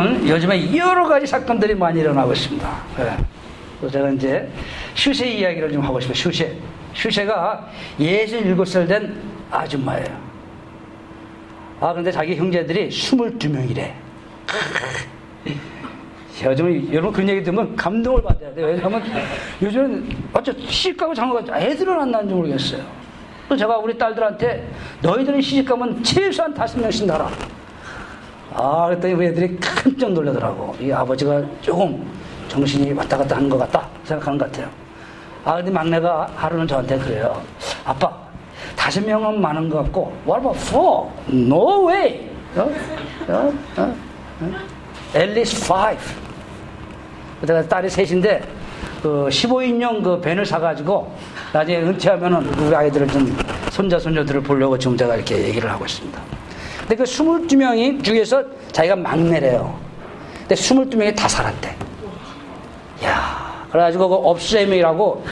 저는 요즘에 여러 가지 사건들이 많이 일어나고 있습니다. 예. 제가 이제 슈세 이야기를 좀 하고 싶어요. 슈세. 슈세가 67살 된 아줌마예요. 아, 근데 자기 형제들이 22명이래. 요즘 여러분 그런 얘기 들으면 감동을 받아야 돼요. 왜냐하면 요즘은 어째 시집가고 장가가 애들은 안 낳는지 모르겠어요. 또 제가 우리 딸들한테 너희들은 시집가면 최소한 다섯 명씩 낳아. 아, 그랬더니 우리 애들이 깜짝 놀라더라고. 이 아버지가 조금 정신이 왔다 갔다 하는 것 같다 생각하는 것 같아요. 아, 근데 막내가 하루는 저한테 그래요. 아빠, 다섯 명은 많은 것 같고, what about four? No way! 어? 어? 어? 어? At least five. 내가 딸이 셋인데, 그 15인용 그 밴을 사가지고, 나중에 은퇴하면은 우리 아이들을 좀, 손자, 손녀들을 보려고 지금 제가 이렇게 얘기를 하고 있습니다. 근데 그 22명이 중에서 자기가 막내래요. 근데 22명이 다 살았대. 야 그래가지고 그 업스 에이막이라고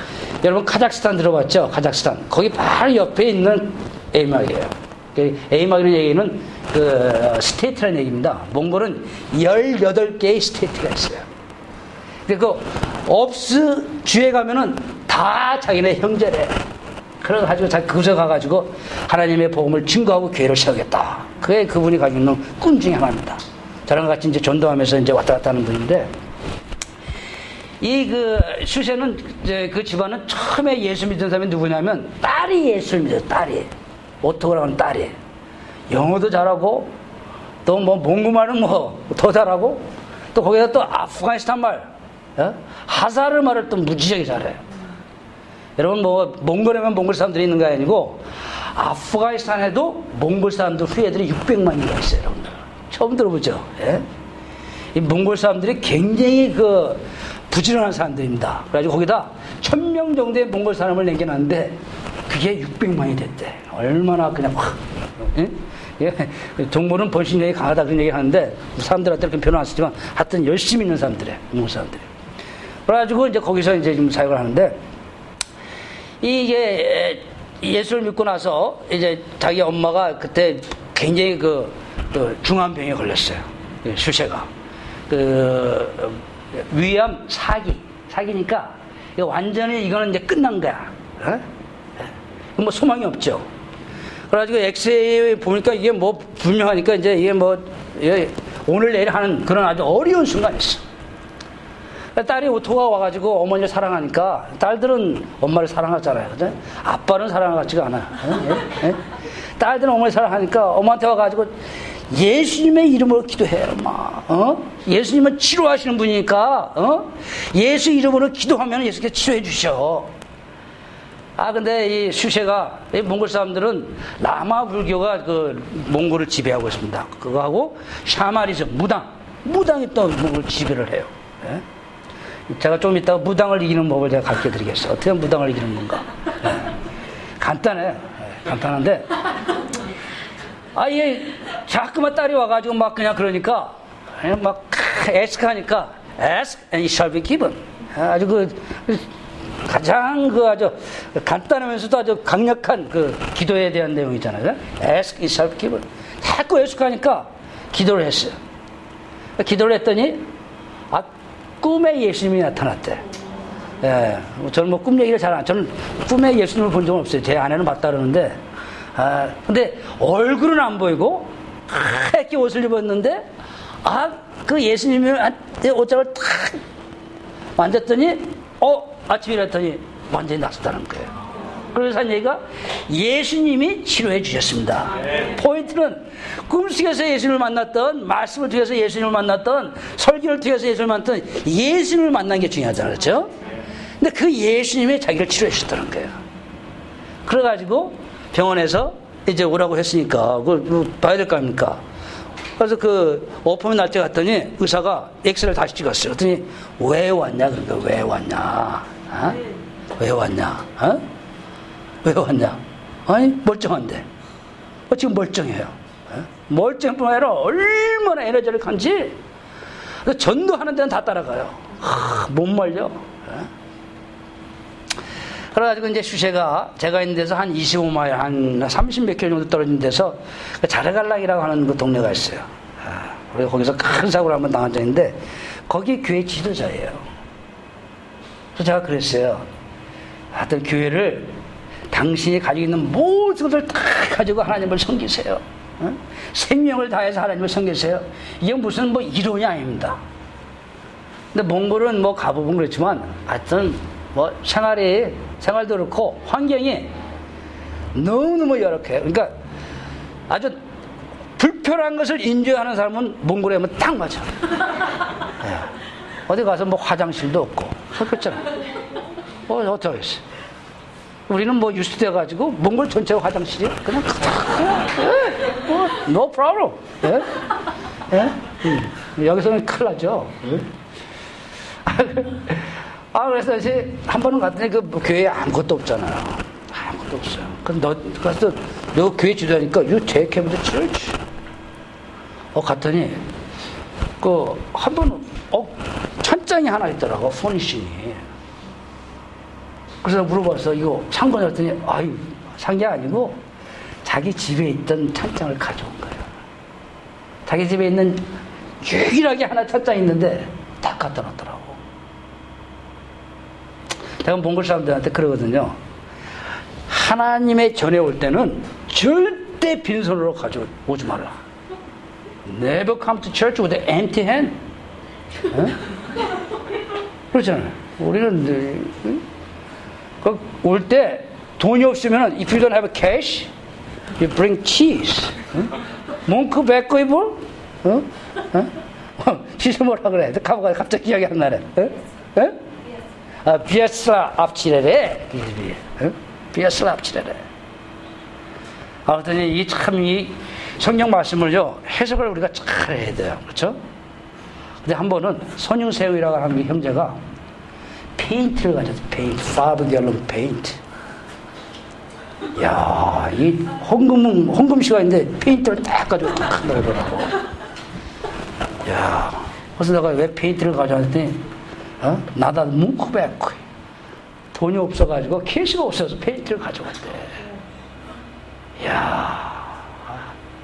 여러분 카자흐스탄 들어봤죠? 카자흐스탄. 거기 바로 옆에 있는 에이막이에요. 그 에이막이라는 얘기는 그 state라는 얘기입니다. 몽골은 18개의 state가 있어요. 근데 그 업스 주에 가면은 다 자기네 형제래. 그래 가지고 자기 그곳에 가가지고 하나님의 복음을 증거하고 교회를 세우겠다. 그게 그분이 가지고 있는 꿈 중에 하나입니다. 저랑 같이 이제 전도하면서 이제 왔다 갔다 하는 분인데 이그 슈세는 이제 그 집안은 처음에 예수 믿은 사람이 누구냐면 딸이 예수를 믿어요. 딸이 오토라고 하는 딸이 영어도 잘하고 또 뭐 몽고말은 뭐 더 잘하고 또 거기다 또 아프가니스탄 말 어? 하사르 말을 또 무지하게 잘해요. 여러분 뭐 몽골에만 몽골 사람들이 있는 게 아니고 아프가니스탄에도 몽골 사람들 후예들이 600만이가 있어요. 여러분들. 처음 들어보죠? 예? 이 몽골 사람들이 굉장히 그 부지런한 사람들입니다. 그래가지고 거기다 천 명 정도의 몽골 사람을 남겨놨는데 그게 600만이 됐대. 얼마나 그냥 확. 예? 예, 정보는 본신력이 강하다 그런 얘기 하는데 사람들한테 그렇게 표현 안 쓰지만 하여튼 열심히 있는 사람들이에요. 몽골 사람들이. 그래가지고 이제 거기서 이제 좀 사역을 하는데 이게 예수를 믿고 나서 이제 자기 엄마가 그때 굉장히 그, 그 중환병에 걸렸어요. 슈세가. 그 위암 사기. 사기니까 완전히 이거는 이제 끝난 거야. 어? 뭐 소망이 없죠. 그래가지고 엑스레이 보니까 이게 뭐 분명하니까 이제 이게 뭐 오늘 내일 하는 그런 아주 어려운 순간이었어. 딸이 오토가 와가지고 어머니를 사랑하니까 딸들은 엄마를 사랑하잖아요. 그죠? 아빠는 사랑하지가 않아요. 예? 예? 딸들은 어머니 사랑하니까 엄마한테 와가지고 예수님의 이름으로 기도해, 엄마. 어? 예수님은 치료하시는 분이니까, 어? 예수 이름으로 기도하면 예수께서 치료해 주셔. 아, 근데 이 슈세가, 이 몽골 사람들은 라마 불교가 그 몽골을 지배하고 있습니다. 그거하고 샤마리즘, 무당. 무당이 또 몽골 지배를 해요. 예? 제가 좀 이따가 무당을 이기는 법을 제가 가르쳐 드리겠어요. 어떻게 무당을 이기는 건가. 예. 간단해. 예, 간단한데. 아, 얘 자꾸만 딸이 와가지고 막 그냥 그러니까, 막 에스크 하니까, ask and shall be given. 아주 그, 가장 그 아주 간단하면서도 아주 강력한 그 기도에 대한 내용이잖아요. ask, it shall be given. 자꾸 에스크 하니까 기도를 했어요. 기도를 했더니, 아, 꿈에 예수님이 나타났대. 예, 저는 뭐 꿈 얘기를 잘 안, 저는 꿈에 예수님을 본 적은 없어요. 제 아내는 봤다 그러는데, 아, 근데 얼굴은 안 보이고, 하얗게 옷을 입었는데, 아, 그 예수님의 옷장을 탁 만졌더니, 어, 아침에 일어났더니 완전히 낫었다는 거예요. 그래서 한 얘기가 예수님이 치료해 주셨습니다. 포인트는 꿈속에서 예수님을 만났던, 말씀을 통해서 예수님을 만났던, 설교를 통해서 예수님을 만났던 예수님을 만난 게 중요하잖아요. 그렇죠? 근데 그 예수님이 자기를 치료해 주셨다는 거예요. 그래가지고 병원에서 이제 오라고 했으니까, 그걸 봐야 될 거 아닙니까? 그래서 그 오픈의 날짜 갔더니 의사가 엑스를 다시 찍었어요. 그랬더니 왜 왔냐? 그러니까 왜 왔냐? 어? 왜 왔냐? 어? 왜 왔냐? 아니 멀쩡한데. 어, 지금 멀쩡해요. 어? 멀쩡뿐만 아니라 얼마나 에너지를 간지. 전도하는 데는 다 따라가요. 하, 못 말려. 어? 그래가지고 이제 슈세가 제가 있는 데서 한 25마일, 한 30몇 킬로 정도 떨어진 데서 자르갈락이라고 하는 그 동네가 있어요. 그래서 거기서 큰 사고를 한번 당한 있는데 거기 교회 지도자예요. 그래서 제가 그랬어요. 하여튼 교회를 당신이 가지고 있는 모든 것을 다 가지고 하나님을 섬기세요. 어? 생명을 다해서 하나님을 섬기세요. 이게 무슨 뭐 이론이 아닙니다. 근데 몽골은 뭐 가보면 그렇지만 하여튼 뭐 생활이 생활도 그렇고 환경이 너무너무 열악해요. 그러니까 아주 불편한 것을 인정하는 사람은 몽골에 오면 딱 맞아. 네. 어디 가서 뭐 화장실도 없고 그렇잖아. 어, 어떡하겠어. 우리는 뭐 유수돼가지고 몽골 전체 화장실이 그냥 예, 뭐, no problem. 예? 예? 음. 여기서는 큰일 나죠. 예? 아 그래서 이제 한 번은 갔더니 그 교회에 아무것도 없잖아요. 아무것도 없어요. 그럼 너 그래서 너 교회 지도하니까 you take him to church. 어 갔더니 그 한 번은 어 찬장이 하나 있더라고 포니싱이. 그래서 물어봐서 이거 상관했더니 아유 산 게 아니고 자기 집에 있던 찬장을 가져온 거예요. 자기 집에 있는 유일하게 하나 찬장이 있는데 딱 갖다 놨더라고. 제가 몽골 사람들한테 그러거든요. 하나님의 전에 올 때는 절대 빈손으로 가져오지 말라. Never come to church with an empty hand. 어? 그렇잖아요. 우리는 그 올 때 돈이 없으면 if you don't have cash, you bring cheese. 어? 몽크 백거 입을? 어? 어? 시스 뭐라 그래? 가보가 갑자기 기억이 안 나네. 어? 어? 아, 비에스라 앞치레래. 어? 비에스라 앞치레래. 아무튼 이참이 성경 말씀을요 해석을 우리가 잘 해야 돼요. 그렇죠? 근데 한 번은 선유세우이라고 하는 형제가 페인트를 가졌어. 페인트, five gallon paint. 야, 이 헌금 헌금 시간인데 페인트를 딱 가지고 딱 넣으더라고. 야, 그래서 내가 왜 페인트를 가져왔더니 어? надад мөнгө байхгүй 돈이 없어가지고 cash가 없어서 페인트를 가져왔대. 야,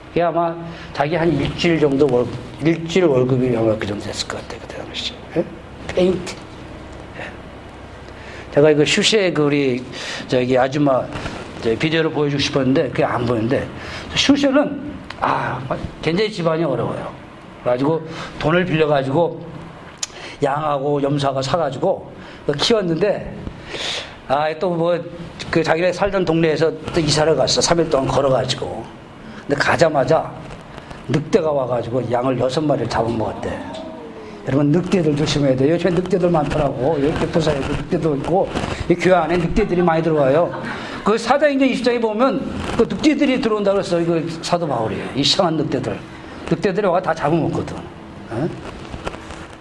그게 아마 자기 한 일주일 정도 월 일주일 월급이 아마 그 정도 됐을 것 같아 그때 당시. 예? 페인트. 제가 이거 슈시에 그 우리 저기 아줌마 비디오를 보여주고 싶었는데 그게 안 보이는데 슈시는 아 굉장히 집안이 어려워요. 그래가지고 돈을 빌려가지고 양하고 염소가 사가지고 키웠는데 아또뭐그 자기네 살던 동네에서 또 이사를 갔어 3일 동안 걸어가지고 근데 가자마자 늑대가 와가지고 양을 여섯 마리를 잡아먹었대. 여러분 늑대들 조심해야 돼요. 요즘에 늑대들 많더라고. 이렇게 부사에도 늑대도 있고 이 교회 안에 늑대들이 많이 들어와요. 그 사도행전 20장에 보면 그 늑대들이 들어온다 그랬어. 이거 사도 바울이 이상한 늑대들. 늑대들이 와가 다 잡아먹거든. 어?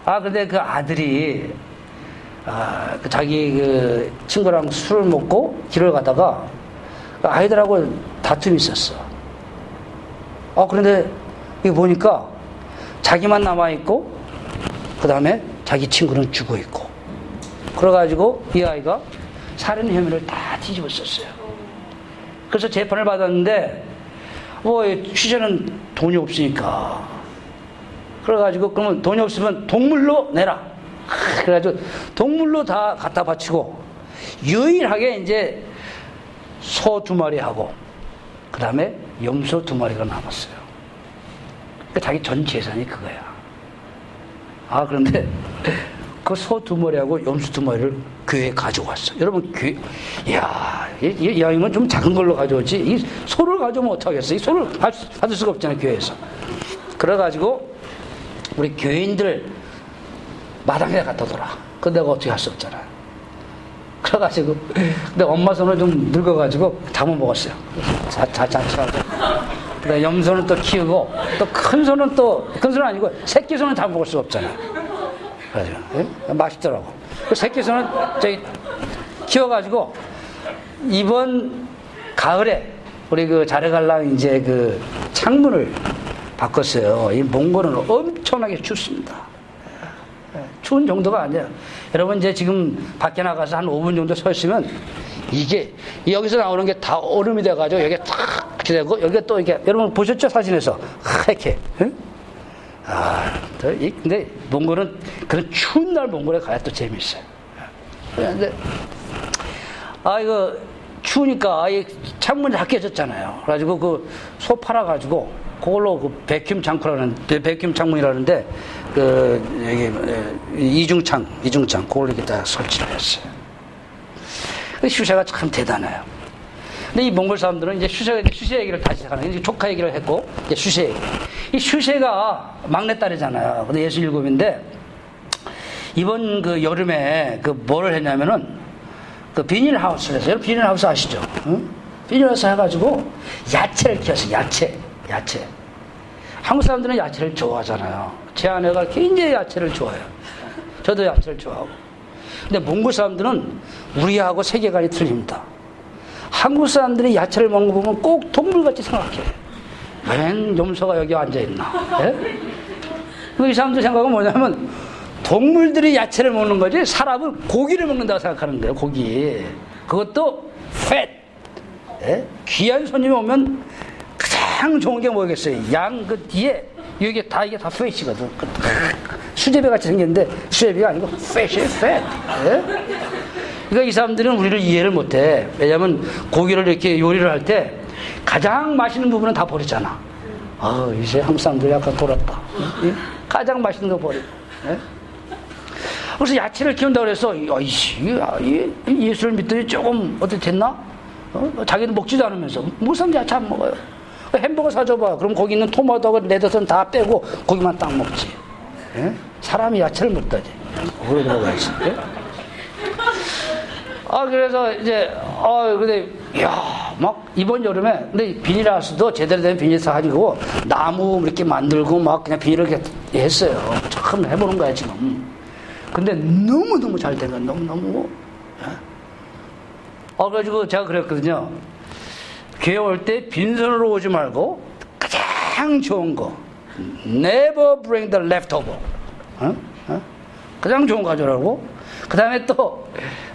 아 근데 그 아들이 아, 그 자기 그 친구랑 술을 먹고 길을 가다가 그 아이들하고 다툼이 있었어. 아 그런데 이거 보니까 자기만 남아 있고 그 다음에 자기 친구는 죽어 있고. 그래가지고 이 아이가 살인 혐의를 다 뒤집어 썼어요. 그래서 재판을 받았는데, 뭐, 취재는 돈이 없으니까. 그래가지고, 그러면 돈이 없으면 동물로 내라. 그래가지고, 동물로 다 갖다 바치고, 유일하게 이제 소 두 마리 하고, 그 다음에 염소 두 마리가 남았어요. 그러니까 자기 전 재산이 그거야. 아, 그런데 그 소 두 마리하고 염소 두 마리를 교회에 가져왔어. 여러분, 교회, 이야, 이, 이 양이면 좀 작은 걸로 가져오지. 이 소를 가져오면 어떡하겠어. 이 소를 받을 수가 없잖아요, 교회에서. 그래가지고, 우리 교인들 마당에 갖다 둬라. 그 내가 어떻게 할 수 없잖아. 그래가지고, 근데 엄마 손을 좀 늙어가지고 잡아먹었어요. 자, 자, 자취하고. 그 다음 염소는 또 키우고 또 큰 소는 또 큰 소는 아니고 새끼 소는 다 먹을 수 없잖아. 그래서 예? 맛있더라고. 그 새끼 소는 저기 키워가지고 이번 가을에 우리 그 자레갈랑 이제 그 창문을 바꿨어요. 이 몽골은 엄청나게 춥습니다. 예, 추운 정도가 아니에요. 여러분 이제 지금 밖에 나가서 한 5분 정도 서 있으면 이게 여기서 나오는 게 다 얼음이 돼가지고 여기 탁 이렇게 되고 여기가 또 이렇게 여러분 보셨죠 사진에서 하얗게 응? 아, 근데 몽골은 그런 추운 날 몽골에 가야 또 재밌어요. 그런데 아 이거 추우니까 아예 창문이 다 깨졌잖아요. 그래가지고 그 소 팔아가지고 그걸로 그 백큐ම් 창고라는 백큐ම් 창문이라는데 그 여기 이중창 이중창 그걸 이렇게 다 설치를 했어요. 그 슈샤가 참 대단해요. 근데 이 몽골 사람들은 이제 슈샤, 슈샤 얘기를 다시 하는 이제 조카 얘기를 했고 이제 슈샤 얘기. 이 슈샤가 막내딸이잖아요. 근데 예수 일곱인데 이번 그 여름에 그 뭐를 했냐면은 그 비닐하우스를 했어요. 비닐하우스 아시죠? 응? 비닐하우스 해가지고 야채를 키웠어요. 야채. 야채. 한국 사람들은 야채를 좋아하잖아요. 제 아내가 굉장히 야채를 좋아해요. 저도 야채를 좋아하고. 근데 몽골 사람들은 우리하고 세계관이 틀립니다. 한국 사람들이 야채를 먹는 거 보면 꼭 동물같이 생각해. 웬 염소가 여기 앉아있나. 예? 이 사람들 생각은 뭐냐면 동물들이 야채를 먹는 거지 사람은 고기를 먹는다고 생각하는 거예요. 고기. 그것도 팻. 예? 귀한 손님이 오면 가장 좋은 게 뭐겠어요? 양 그 뒤에 이게 다 이게 다 팻이거든. 그 수제비 같이 생겼는데 수제비가 아니고 팻이 팻. 예? 그러니까 이 사람들은 우리를 이해를 못해. 왜냐하면 고기를 이렇게 요리를 할 때 가장 맛있는 부분은 다 버리잖아. 아 이제 한국 사람들이 약간 돌았다. 예? 가장 맛있는 거 버리고. 예? 그래서 야채를 키운다고 그래서 아이씨 예수를 믿더니 조금 어떻게 됐나? 어? 자기는 먹지도 않으면서 무슨 야채 안 먹어요? 햄버거 사줘봐. 그럼 거기 있는 토마토하고 레드선 다 빼고 고기만 딱 먹지. 예? 사람이 야채를 먹다지. 그래 먹어야지. 예? 아 그래서 이제 아 근데 야 막 이번 여름에 근데 비닐하우스도 제대로 된 비닐하우스 가지고 나무 이렇게 만들고 막 그냥 비닐을 이렇게 했어요. 처음 해보는 거야 지금. 근데 너무 너무 잘 된 거야. 너무 너무. 예? 아 그래가지고 제가 그랬거든요. 교회 올 때 빈손으로 오지 말고 가장 좋은 거 never bring the leftover 어? 어? 가장 좋은 거 가져라고 그 다음에 또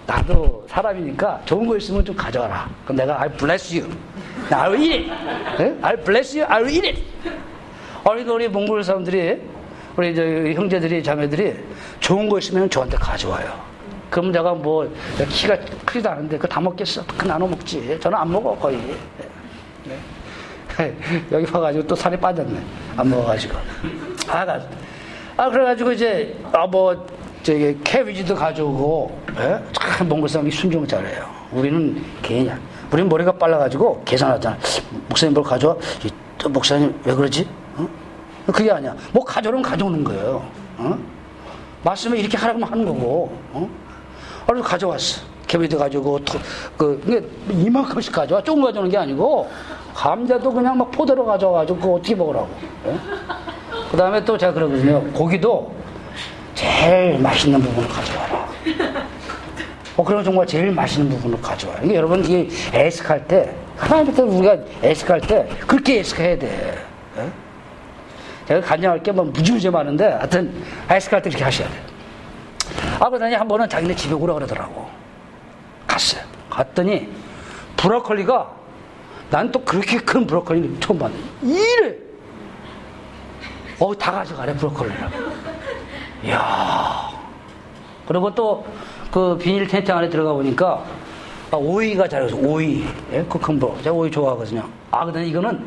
나도 사람이니까 좋은 거 있으면 좀 가져와라 그럼 내가 I bless you I will eat it 네? I bless you I will eat it 어리 우리 몽골 사람들이 우리 저 형제들이 자매들이 좋은 거 있으면 저한테 가져와요 그럼 내가 뭐 키가 크지도 않은데 그거 다 먹겠어? 그 나눠 먹지. 저는 안 먹어 거의. 네. 여기 와가지고 또 살이 빠졌네. 안 먹어가지고. 아, 아 그래가지고 이제 아 뭐 저기 캐비지도 가져오고 예? 참 몽골 사람이 순종 잘해요. 우리는 개냐. 우리는 머리가 빨라가지고 계산하잖아. 목사님 뭘 가져와? 또 목사님 왜 그러지? 어? 그게 아니야. 뭐 가져오면 가져오는 거예요. 어? 말씀에 이렇게 하라고 하는 거고. 어? 그래서 가져왔어. 캐비도 가지고, 그, 이만큼씩 가져와. 조금 가져오는 게 아니고, 감자도 그냥 막 포대로 가져와가지고, 그거 어떻게 먹으라고. 예? 그 다음에 또 제가 그러거든요. 고기도 제일 맛있는 부분을 가져와라. 어, 그러면 정말 제일 맛있는 부분을 가져와. 이게 여러분, 이게 애식할 때, 하나님부터 우리가 애식할 때, 그렇게 애식해야 돼. 예? 제가 간장할 게 뭐 무지무지 많은데, 하여튼, 애식할 때 그렇게 하셔야 돼요. 아, 그러더니 한 번은 자기네 집에 오라 그러더라고. 갔어요. 갔더니 브로콜리가 난 또 그렇게 큰 브로콜리를 처음 봤는데 이래. 어, 다 가져가래, 브로콜리를. 이야. 그리고 또 그 비닐 텐트 안에 들어가 보니까 아, 오이가 자라서 오이. 예? 쿠컴버. 제가 오이 좋아하거든요. 아, 그러더니 이거는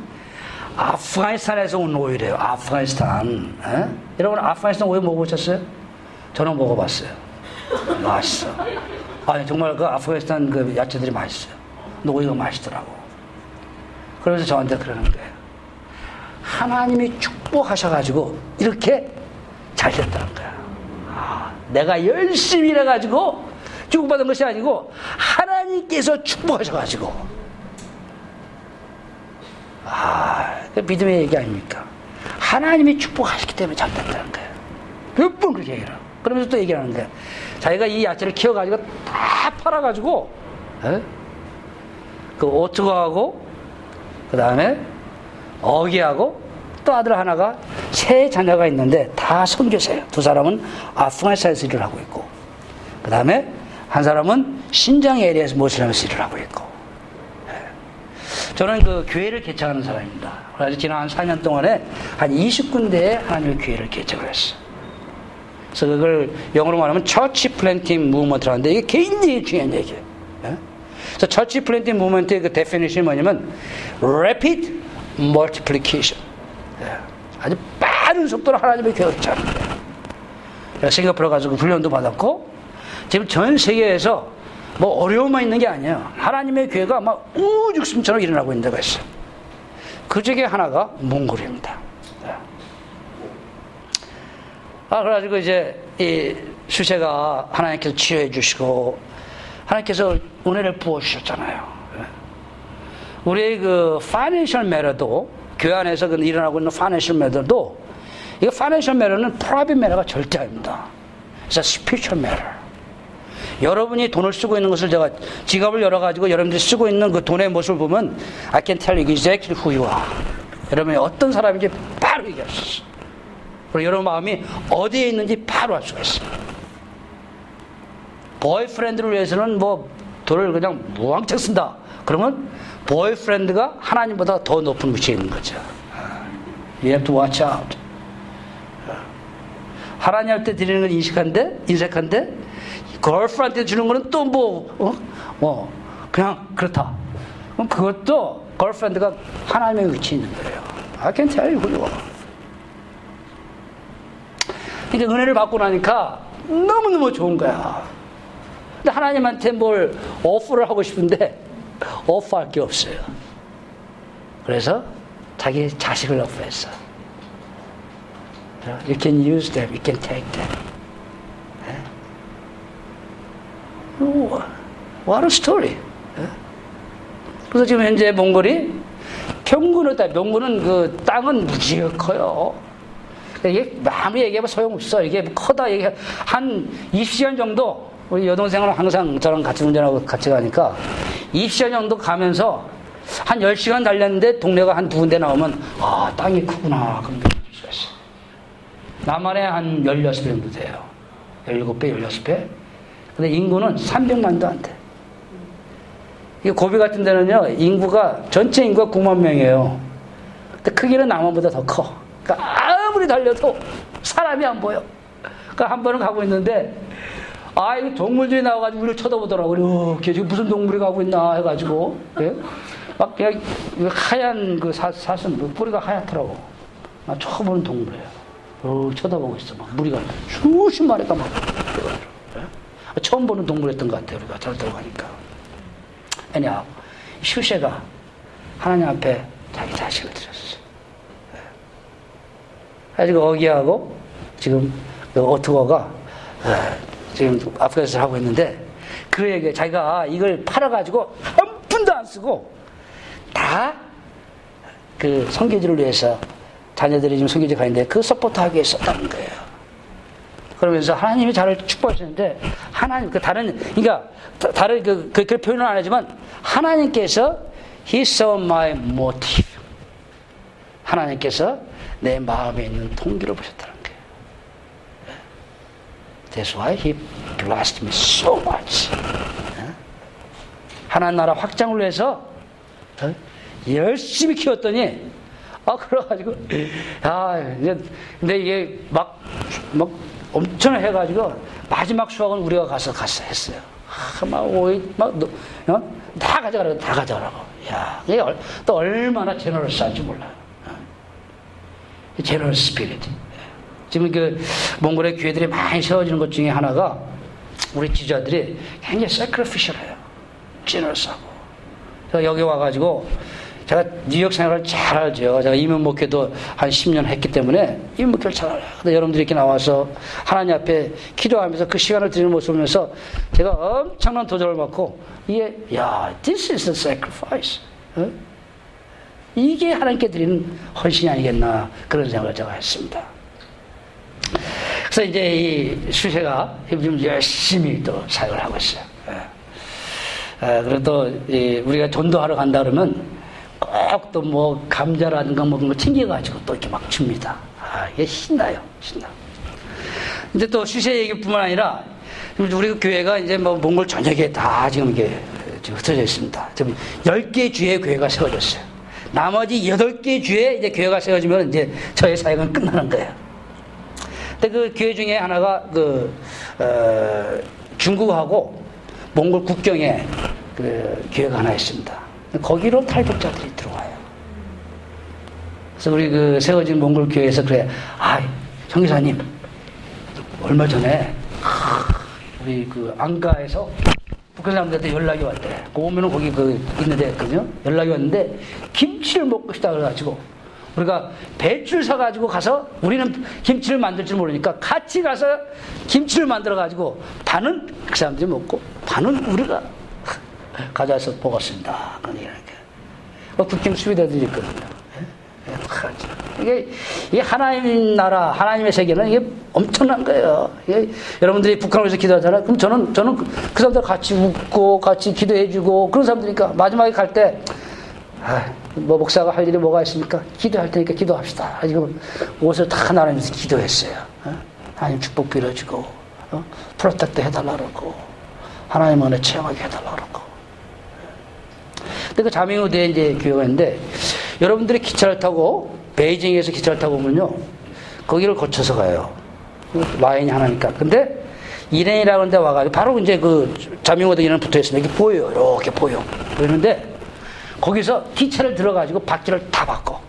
아프가니스탄에서 온 오이래요. 아프가니스탄. 예? 여러분, 아프가니스탄 오이 먹어보셨어요? 저는 먹어봤어요. 맛있어. 아니, 정말 그 아프가니스탄 그 야채들이 맛있어요. 근데 오이가 맛있더라고. 그래서 저한테 그러는 거예요. 하나님이 축복하셔가지고 이렇게 잘 됐다는 거야. 아, 내가 열심히 일해가지고 축복받은 것이 아니고 하나님께서 축복하셔가지고. 아, 그 믿음의 얘기 아닙니까? 하나님이 축복하셨기 때문에 잘 됐다는 거예요. 몇 번 그렇게 얘기를 하고. 그러면서 또 얘기를 하는데 자기가 이 야채를 키워가지고 다 팔아가지고 에? 그 오트거하고 그 다음에 어기하고 또 아들 하나가 세 자녀가 있는데 다 선교사예요. 두 사람은 아프가니스탄에서 일을 하고 있고 그 다음에 한 사람은 신장 에리아에서 모슬람에서 일을 하고 있고 저는 그 교회를 개척하는 사람입니다. 그래서 지난 한 4년 동안에 한 20군데에 하나님의 교회를 개척을 했어요. 그래서 그걸 영어로 말하면 church planting movement라는데 이게 굉장히 중요한 얘기예요. 예? 그래서 church planting movement의 그 definition이 뭐냐면 rapid multiplication. 예. 아주 빠른 속도로 하나님의 짜는 거예요. 싱가포르 가서 훈련도 받았고 지금 전 세계에서 뭐 어려움만 있는 게 아니에요. 하나님의 교회가 막 우후죽순처럼 일어나고 있는 데가 있어요. 그 중에 하나가 몽골입니다. 네. 아, 그래가지고 이제 이 수세가 하나님께서 치유해 주시고 하나님께서 은혜를 부어주셨잖아요. 네. 우리의 그 financial matter도 교회 안에서 그 일어나고 있는 financial matter도 이거 financial matter는 private matter가 절대 아닙니다. 그래서 spiritual matter. 여러분이 돈을 쓰고 있는 것을 제가 지갑을 열어가지고 여러분들이 쓰고 있는 그 돈의 모습을 보면 I can tell you exactly who you are. 여러분이 어떤 사람인지 바로 얘기할 수 있어요. 그리고 여러분 마음이 어디에 있는지 바로 알 수가 있어요. boyfriend를 위해서는 뭐 돈을 그냥 무왕창 쓴다. 그러면 boyfriend가 하나님보다 더 높은 위치에 있는 거죠. You have to watch out. 하나님한테 드리는 건 인식한데, 인색한데, girlfriend한테 주는 거는 또 뭐, 어? 뭐, 그냥 그렇다. 그것도 girlfriend가 하나님의 위치에 있는 거예요. Who you are. 그러니까 은혜를 받고 나니까 너무너무 좋은 거야. 근데 하나님한테 뭘 offer를 하고 싶은데 오프할 게 없어요. 그래서 자기 자식을 오프했어. You can use them, you can take them. What a story. 그래서 지금 현재 몽골이 평균의 땅, 몽골은 그 땅은 무지개 커요. 이게 아무리 얘기해도 소용없어. 이게 커다 얘기 한 20시간 정도 우리 여동생은 항상 저랑 같이 운전하고 같이 가니까 20시간 정도 가면서 한 10시간 달렸는데 동네가 한 두 군데 나오면 아 땅이 크구나 있어. 나만의 한 16배 정도 돼요. 17배, 16배. 근데 인구는 300만도 안 돼. 이 고비 같은 데는요, 인구가, 전체 인구가 9만 명이에요. 근데 크기는 남한보다 더 커. 그러니까 아무리 달려도 사람이 안 보여. 그러니까 한 번은 가고 있는데, 아, 이 동물들이 나와가지고 우리를 쳐다보더라고요. 이렇게 지금 무슨 동물이 가고 있나 해가지고. 예? 막 그냥 하얀 그 사, 사슴, 그 뿌리가 하얗더라고. 나 처음 보는 동물이에요. 어, 쳐다보고 있어. 막 무리가 수십 마리가 막. 처음 보는 동물이었던 것 같아요. 우리가 잘 들어가니까. 왜냐, 슈쉐가 하나님 앞에 자기 자식을 드렸어요. 그래가지고 어기하고 지금 그 오트거가 지금 아프리카에서 하고 있는데 그에게 자기가 이걸 팔아가지고 한 푼도 안 쓰고 다 그 성교지를 위해서 자녀들이 지금 성교지 가는데 그 서포트하기 위해 썼다는 거예요. 그러면서 하나님이 저를 축복하시는데 하나님 그 다른 그러니까 다른 그, 그, 그 표현은 안 하지만 하나님께서 He saw my motive. 하나님께서 내 마음에 있는 동기를 보셨다는 거예요. That's why He blessed me so much. 하나님 나라 확장을 위해서 열심히 키웠더니 아 그래가지고 아 이제 근데 이게 막 막 엄청 해가지고 마지막 수학은 우리가 가서 가서 했어요. 아, 막 오이 막다 어? 가져가라고 다 가져가라고. 야 이게 또 얼마나 제너럴스한지 몰라요. 제너럴 스피릿. 지금 그 몽골의 교회들이 많이 세워지는 것 중에 하나가 우리 지자들이 굉장히 세크리피셜해요. 제너럴스하고. 여기 와가지고 제가 뉴욕 생활을 잘 알죠. 제가 이면 목회도 한 10년 했기 때문에 이면 목회를 잘 알아요. 근데 여러분들이 이렇게 나와서 하나님 앞에 기도하면서 그 시간을 드리는 모습을 보면서 제가 엄청난 도전을 받고 이게 야, this is a sacrifice. 어? 이게 하나님께 드리는 헌신이 아니겠나 그런 생각을 제가 했습니다. 그래서 이제 이 수세가 지금 열심히 또 사역을 하고 있어요. 예. 그래도 우리가 전도하러 간다 그러면 꼭 또 뭐 감자라든가 뭐 그런 거 챙겨가지고 또 이렇게 막 줍니다. 아, 이게 신나요. 신나. 근데 또 수세 얘기뿐만 아니라 우리 그 교회가 이제 뭐 몽골 전역에 다 지금 이게 흩어져 있습니다. 지금 10개 주의 교회가 세워졌어요. 나머지 8개 주에 이제 교회가 세워지면 이제 저의 사역은 끝나는 거예요. 근데 그 교회 중에 하나가 그, 어, 중국하고 몽골 국경에 그 교회가 하나 있습니다. 거기로 탈북자들이 들어와요. 그래서 우리 그 세워진 몽골 교회에서 그래, 아, 정 기사님, 얼마 전에 우리 그 안가에서 북한 사람들한테 연락이 왔대. 그 오면은 거기 그 있는데 했거든요. 연락이 왔는데 김치를 먹고 싶다 그래가지고 우리가 배추를 사가지고 가서 우리는 김치를 만들 줄 모르니까 같이 가서 김치를 만들어가지고 반은 그 사람들이 먹고 반은 우리가 가져와서. 그런 얘기하니까. 뭐 국경 수비대들이 있거든요. 예? 예, 이게, 이게 하나님 나라, 하나님의 세계는 이게 엄청난 거예요. 이게 여러분들이 북한을 위해서 기도하잖아요. 그럼 저는, 저는 그, 그 사람들 같이 웃고, 같이 기도해주고, 그런 사람들이니까 마지막에 갈 때, 아, 뭐 목사가 할 일이 뭐가 있습니까? 기도할 테니까 기도합시다. 지금 옷을 다 나누면서 기도했어요. 어? 하나님 축복 빌어주고, 어? protect 해달라 그러고, 하나님 은혜 체험하게 해달라 그러고. 근데 그 자명우대에 이제 교회가 있는데, 여러분들이 기차를 타고, 베이징에서 기차를 타고 오면요, 거기를 거쳐서 가요. 라인이 하나니까. 근데, 이렌이라는 데 와가지고, 바로 이제 그 자명우대 이런 붙어 있으면 이게 보여요. 이렇게 보여. 보이는데, 거기서 기차를 들어가지고 바퀴를 다 바꿔.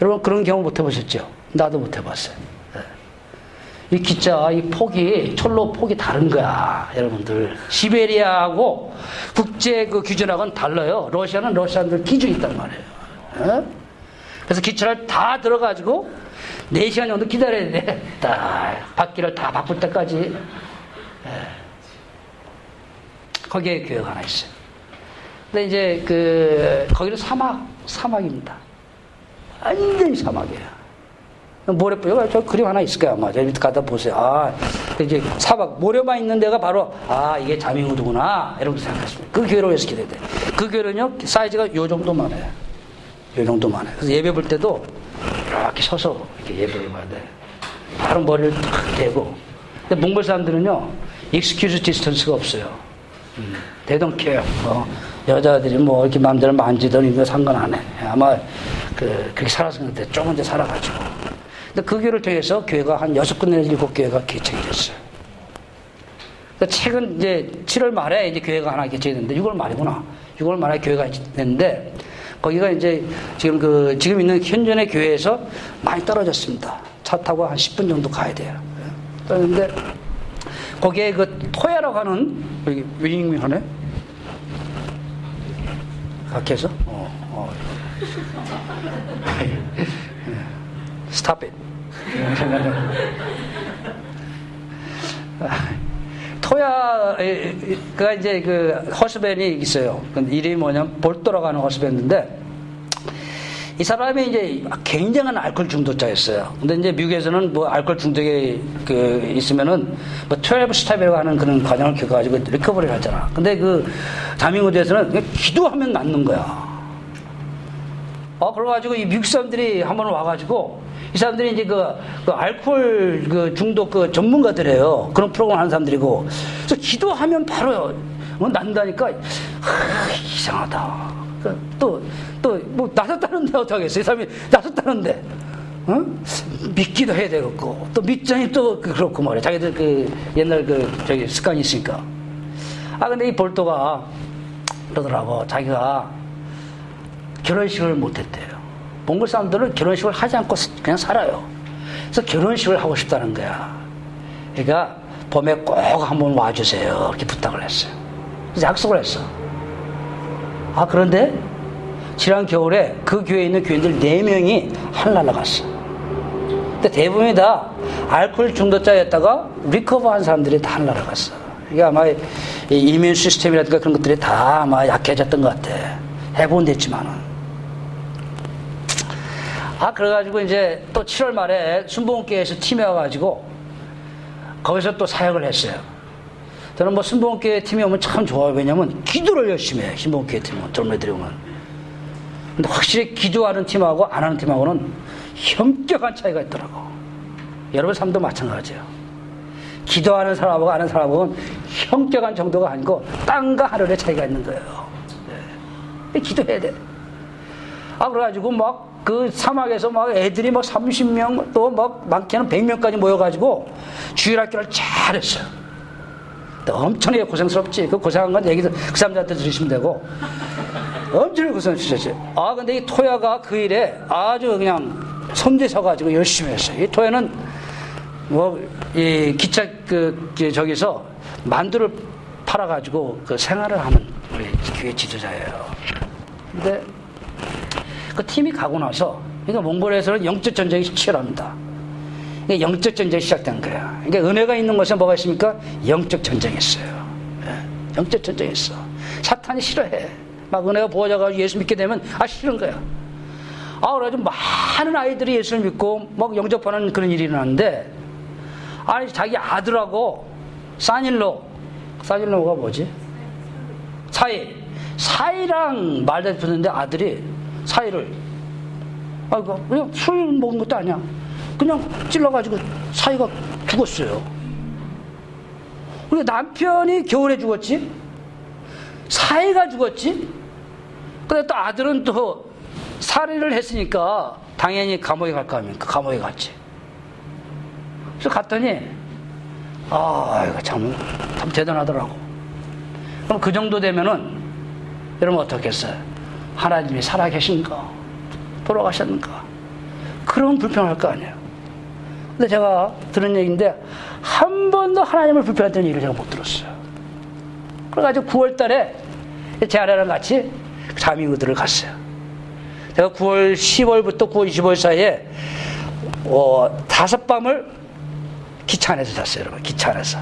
여러분 그런 경우 못 해보셨죠? 나도 못 해봤어요. 네. 이 기차 이 폭이 철로 폭이 다른 거야, 여러분들. 시베리아하고 국제 그 규준하고는 달라요. 러시아는 러시아들 기준이 있단 말이에요. 네? 그래서 기차를 다 들어가지고 4시간 정도 기다려야 돼. 딱 바퀴를 다 바꿀 때까지. 네. 거기에 교회가 하나 있어요. 근데 이제 그 거기는 사막 사막입니다. 완전히 사막이에요. 모래뿌리가 저 그림 하나 있을 거야 아마. 저 밑에 가다 보세요. 아 이제 사막 모래만 있는 데가 바로 아 이게 자밍우드구나 이렇게 생각하시면 그 교회로 해서 기대돼. 그 교회는요 사이즈가 요 정도만 해요. 요 정도만 해. 그래서 예배 볼 때도 이렇게 서서 이렇게 예배를 봐야 돼. 바로 머리를 탁 대고. 근데 몽골 사람들은요 excuse distance가 없어요. 음, they don't care. 어. 여자들이 뭐 이렇게 마음대로 만지던 이거 상관 안 해. 아마 그, 그렇게 살아서 그런데 조금 더 살아가지고. 근데 그 교회를 통해서 교회가 한 여섯 군데 일곱 교회가 개척이 됐어요. 그러니까 최근 이제 7월 말에 이제 교회가 하나 개척이 됐는데 6월 말이구나. 6월 말에 교회가 됐는데 거기가 이제 지금 그 지금 있는 현존의 교회에서 많이 떨어졌습니다. 차 타고 한 10분 정도 가야 돼요. 그런데 거기에 그 토야라고 하는 여기 윙윙 하네. 밖에서? 어, 어. Stop it. 토야가 이제 그 허스밴이 있어요. 근데 이름이 뭐냐면 볼도라고 는 허스밴인데 이 사람이 이제 굉장한 알코올 중독자였어요. 근데 이제 미국에서는 뭐 알코올 중독에 그 있으면은 뭐 12 step이라고 하는 그런 과정을 겪어가지고 recovery를 하잖아. 근데 그 그냥 기도하면 낫는 거야. 어, 그래가지고 이 미국 사람들이 한번 와가지고 이 사람들이 이제 그, 그 알코올 그 중독 그 전문가들이에요. 그런 프로그램 하는 사람들이고. 그래서 기도하면 바로 어, 낫는다니까 하, 이상하다. 그 또, 또, 뭐, 나았다는데 어떡하겠어요? 이 사람이 나았다는데. 어? 믿기도 해야 되겠고, 또 믿자니 또 그렇고 말이야. 자기들 그 옛날 그, 저기 습관이 있으니까. 아, 근데 이 볼도가 그러더라고. 자기가 결혼식을 못했대요. 몽골 사람들은 결혼식을 하지 않고 그냥 살아요. 그래서 결혼식을 하고 싶다는 거야. 그러니까 봄에 꼭 한번 와주세요. 이렇게 부탁을 했어요. 그래서 약속을 했어. 아, 그런데 지난 겨울에 그 교회에 있는 교인들 4명이 하늘날아 갔어. 근데 대부분이 다 알코올 중독자였다가 리커버 한 사람들이 다 하늘날아 갔어. 이게 아마 이민 시스템이라든가 그런 것들이 다 아마 약해졌던 것 같아. 해본 됐지만은. 아, 그래가지고 이제 또 7월 말에 순복음교회에서 팀이 와가지고 거기서 또 사역을 했어요. 저는 뭐 순복음교회 팀이 오면 참 좋아요. 왜냐면 기도를 열심히 해. 신복음교회 팀은 젊은 애들이 오면. 근데 확실히 기도하는 팀하고 안 하는 팀하고는 현격한 차이가 있더라고. 여러분 삶도 마찬가지예요. 기도하는 사람하고 안 하는 사람하고는 현격한 정도가 아니고 땅과 하늘의 차이가 있는 거예요. 네. 기도해야 돼. 아, 그래가지고 막 그 사막에서 막 애들이 막 30명 또 막 많게는 100명까지 모여가지고 주일학교를 잘했어요. 엄청나게 고생스럽지. 그 고생한 건 얘기도 그 사람들한테 들으시면 되고. 엄청나게 고생했었지. 아, 근데 이 토야가 그 일에 아주 그냥 손대 서가지고 열심히 했어요. 이 토야는 뭐, 이 기차 그, 저기서 만두를 팔아가지고 그 생활을 하는 우리 교회 지도자예요. 근데 그 팀이 가고 나서, 그러니까 몽골에서는 영적 전쟁이 치열합니다. 그러니까 영적 전쟁이 시작된 거야. 그러니까 은혜가 있는 곳에 뭐가 있습니까? 영적 전쟁이 있어요. 예, 영적 전쟁이 있어. 사탄이 싫어해. 막 은혜가 부어져가지고 예수 믿게 되면 아 싫은 거야. 아 그래가지고 많은 아이들이 예수를 믿고 막 영접하는 그런 일이 일어나는데 아니 자기 아들하고 사닐로 사닐로가 뭐지? 사이 사이랑 말대 붙는데 아들이 사이를 아 이거 그냥 술 먹은 것도 아니야. 그냥 찔러가지고 사이가 죽었어요. 우리 남편이 겨울에 죽었지? 사이가 죽었지? 근데 또 아들은 또 살해를 했으니까 당연히 감옥에 갈 거 아닙니까? 감옥에 갔지. 그래서 갔더니, 아, 이거 참, 참 대단하더라고. 그럼 그 정도 되면은, 여러분 어떻겠어요? 하나님이 살아계신가? 돌아가셨는가? 그럼 불평할 거 아니에요. 근데 제가 들은 얘기인데, 한 번도 하나님을 불평했던 일을 제가 못 들었어요. 그래가지고 9월 달에 제 아내랑 같이 자미구들을 갔어요. 제가 9월 10월부터 9월 25일 사이에 어, 다섯 밤을 기차 안에서 잤어요, 여러분. 기차 안에서.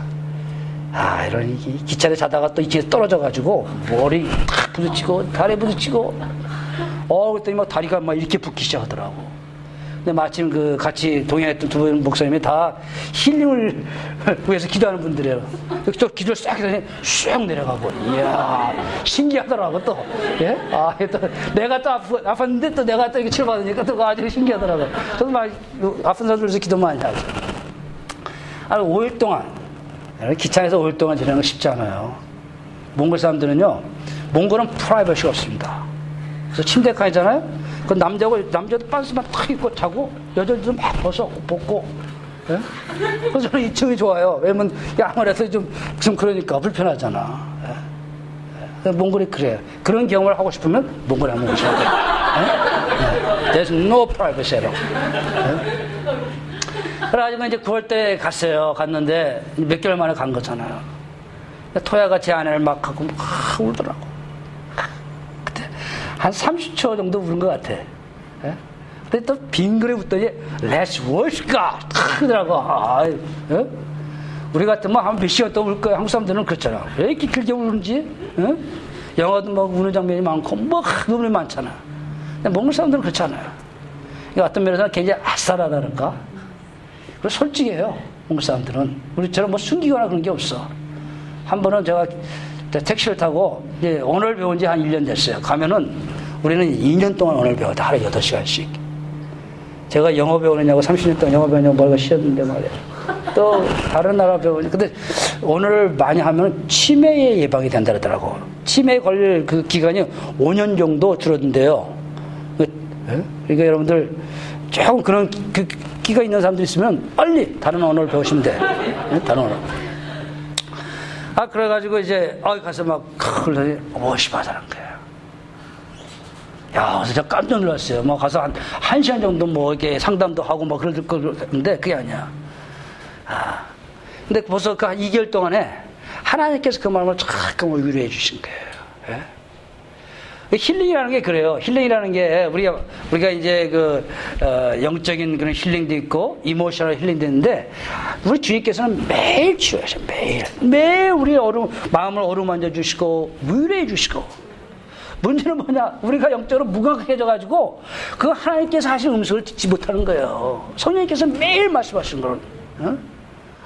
아, 이런 기차 안에 자다가 또 이쪽에 떨어져가지고 머리 탁 부딪히고 다리 부딪히고 어 그랬더니 막 다리가 막 이렇게 붓기 시작하더라고. 근데 마침 그 같이 동행했던 두 분 목사님이 다 힐링을 위해서 기도하는 분들이에요. 또 기도를 싹 하더니 쑥 내려가고, 이야, 신기하더라고, 또. 예? 아, 또 내가 또 아프, 아팠는데 또 내가 또 이렇게 치료받으니까 또 아주 신기하더라고. 저도 막 아픈 사람들에서 기도 많이 하죠. 아, 5일 동안, 기차에서 5일 동안 지내는 거 쉽지 않아요. 몽골 사람들은요, 몽골은 프라이버시가 없습니다. 그래서 침대 칸이잖아요? 그 남자고 남자도 반스만 탁 입고 자고 여자들도 막 벗어 벗고 예? 그래서 저는 2층이 좋아요. 왜냐면 아무래도 좀, 좀 그러니까 불편하잖아. 예? 예. 몽골이 그래. 그런 경험을 하고 싶으면 몽골에 한번 오셔야 돼. 예? There's no privacy at all. 예? 그래가지고 이제 9월 때 갔어요. 갔는데 몇 개월 만에 간 거잖아요. 토야가 제 아내를 막 하고 막 울더라고. 한 30초 정도 우는 것 같아. 예? 근데 또 빙그레 웃더니 Let's worship 하더라고. 아, 예? 우리 같으면 한 몇 시간 동안 울 거야. 한국 사람들은 그렇잖아. 왜 이렇게 길게 우는지? 예? 영화도 막 우는 장면이 많고 막 눈물이 많잖아. 근데 몽골 사람들은 그렇잖아요. 그러니까 어떤 면에서는 굉장히 아싸라다는가? 솔직해요. 몽골 사람들은. 우리처럼 뭐 숨기거나 그런 게 없어. 한 번은 제가 택시를 타고 이제 언어를 배운 지 한 1년 됐어요. 가면은 우리는 2년 동안 언어를 배웠다. 하루에 8시간씩. 제가 영어 배우느냐고 30년 동안 영어 배우냐고 뭐가 싫었는데 말이에요. 또 다른 나라 배우니 근데 언어를 많이 하면 치매에 예방이 된다 그러더라고. 치매에 걸릴 그 기간이 5년 정도 줄어든대요. 그, 예? 그러니까 여러분들 조금 그런 그 기가 있는 사람들 있으면 빨리 다른 언어를 배우시면 돼. 예? 다른 언어. 아, 그래가지고 이제, 아, 가서 막, 그러더니, 어시바다는 거야. 야, 그래서 제가 깜짝 놀랐어요. 뭐 가서 한, 한 시간 정도 뭐 이렇게 상담도 하고 뭐 그럴 건데, 그게 아니야. 아. 근데 벌써 그 한 2개월 동안에 하나님께서 그 마음을 잠깐 위로해 주신 거예요. 예? 힐링이라는 게 그래요. 힐링이라는 게 우리가 우리가 이제 그 어, 영적인 그런 힐링도 있고 emotional healing도 있는데 우리 주님께서는 매일 치유하셔 매일 매일 우리 어루 마음을 어루만져 주시고 위로해 주시고 문제는 뭐냐 우리가 영적으로 무감각해져 가지고 그 하나님께서 하신 음성을 듣지 못하는 거예요. 성령님께서 매일 말씀하시는 거는 어?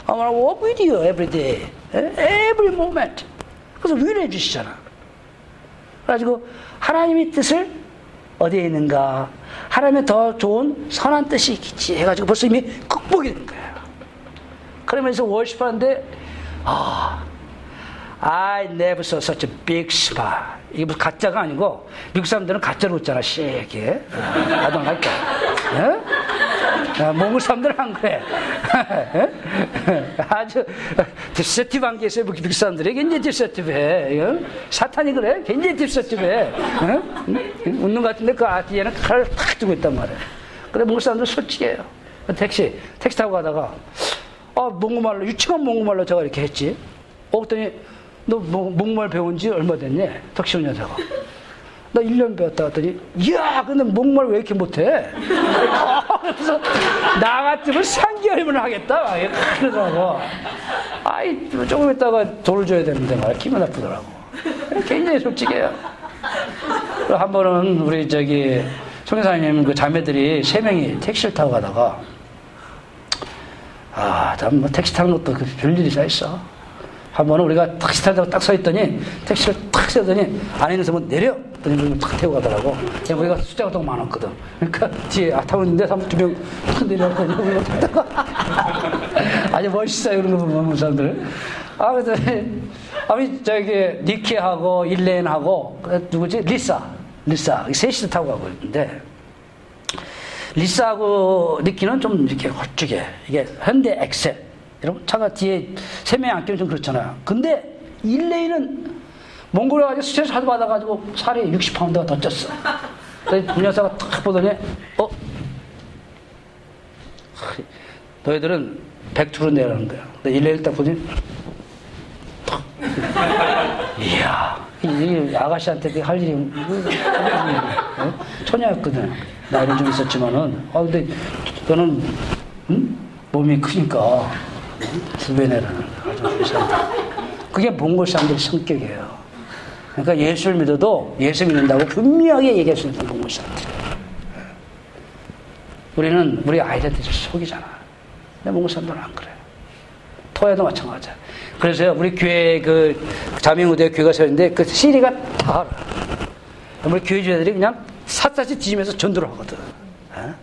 I wanna walk with you every day, every moment. 그래서 위로해 주시잖아. 그래가지고 하나님의 뜻을 어디에 있는가? 하나님의 더 좋은 선한 뜻이 있겠지 해가지고 벌써 이미 극복이 된 거예요. 그러면서 월십하는데 아 I never saw such a big spy. 이게 무슨 가짜가 아니고 미국 사람들은 가짜로 웃잖아. 씨게. I don't like that. 어? 몽골 사람들은 안 그래. 아주 deceptive한 게 있어요. 미국 사람들이 굉장히 deceptive해. 사탄이 그래. 굉장히 deceptive해. 웃는 것 같은데 그 앞뒤에는 칼을 탁 두고 있단 말이야. 그래 몽골 사람들 솔직해요. 택시 택시 타고 가다가 아 몽골말로 유치원 몽골말로 제가 이렇게 했지. 어 그랬더니 너 몽골 배운 지 얼마 됐니? 택시 운전사가. 나 1년 배웠다 했더니, 이야, 근데 몽골말 왜 이렇게 못해? 그래서, 나 같으면 3개월이면 하겠다. 그러더라고. 아이, 조금 있다가 돈을 줘야 되는데, 말 기분 나쁘더라고. 굉장히 솔직해요. 한 번은 우리 저기, 송여사님 그 자매들이 세 명이 택시를 타고 가다가, 아, 뭐 택시 타는 것도 그 별일이 다 있어. 한 번은 우리가 택시 타다가 딱서 있더니 택시를 탁 세더니 안에 있는 사람은 내려! 그랬더니 탁 태워 가더라고. 우리가 숫자가 더 많았거든. 그러니까 뒤에 아, 타고 있는데 사람 두명 내려가더니 우리가 타다가 아주 멋있어요. 그런 거 보면 사람들. 아, 그랬더니 아니 저기 니키하고 일렌하고 누구지? 리사. 리사. 셋이서 타고 가고 있는데 리사하고 니키는 좀 이렇게 홀쭉해. 이게 현대 엑셀. 여러분 차가 뒤에 세 명이 앉기는 좀 그렇잖아요. 근데 일레이는 몽골에 가지고 스트레스 하도 받아가지고 살이 60파운드가 더 쪘어. 그래서 그 여사가 탁 보더니 어? 너희들은 백투로 내라는 거야. 근데 일레이를 딱 보더니 탁. 이야 이 아가씨한테 할 일이 어? 처녀였거든. 나이는 좀 있었지만은 아 근데 너는 응? 몸이 크니까 주변에는 아주 이상하다. 그게 몽골 사람들 성격이에요. 그러니까 예수를 믿어도 예수 믿는다고 분명하게 얘기할 수 있는 몽골 사람들. 우리는 우리 아이들한테 속이잖아. 근데 몽골 사람들은 안 그래. 토야도 마찬가지야. 그래서 우리 교회 그 자명우대 교회가 서있는데 그 시리가 다 알아. 우리 교회 주자들이 그냥 샅샅이 뒤지면서 전도를 하거든. 어?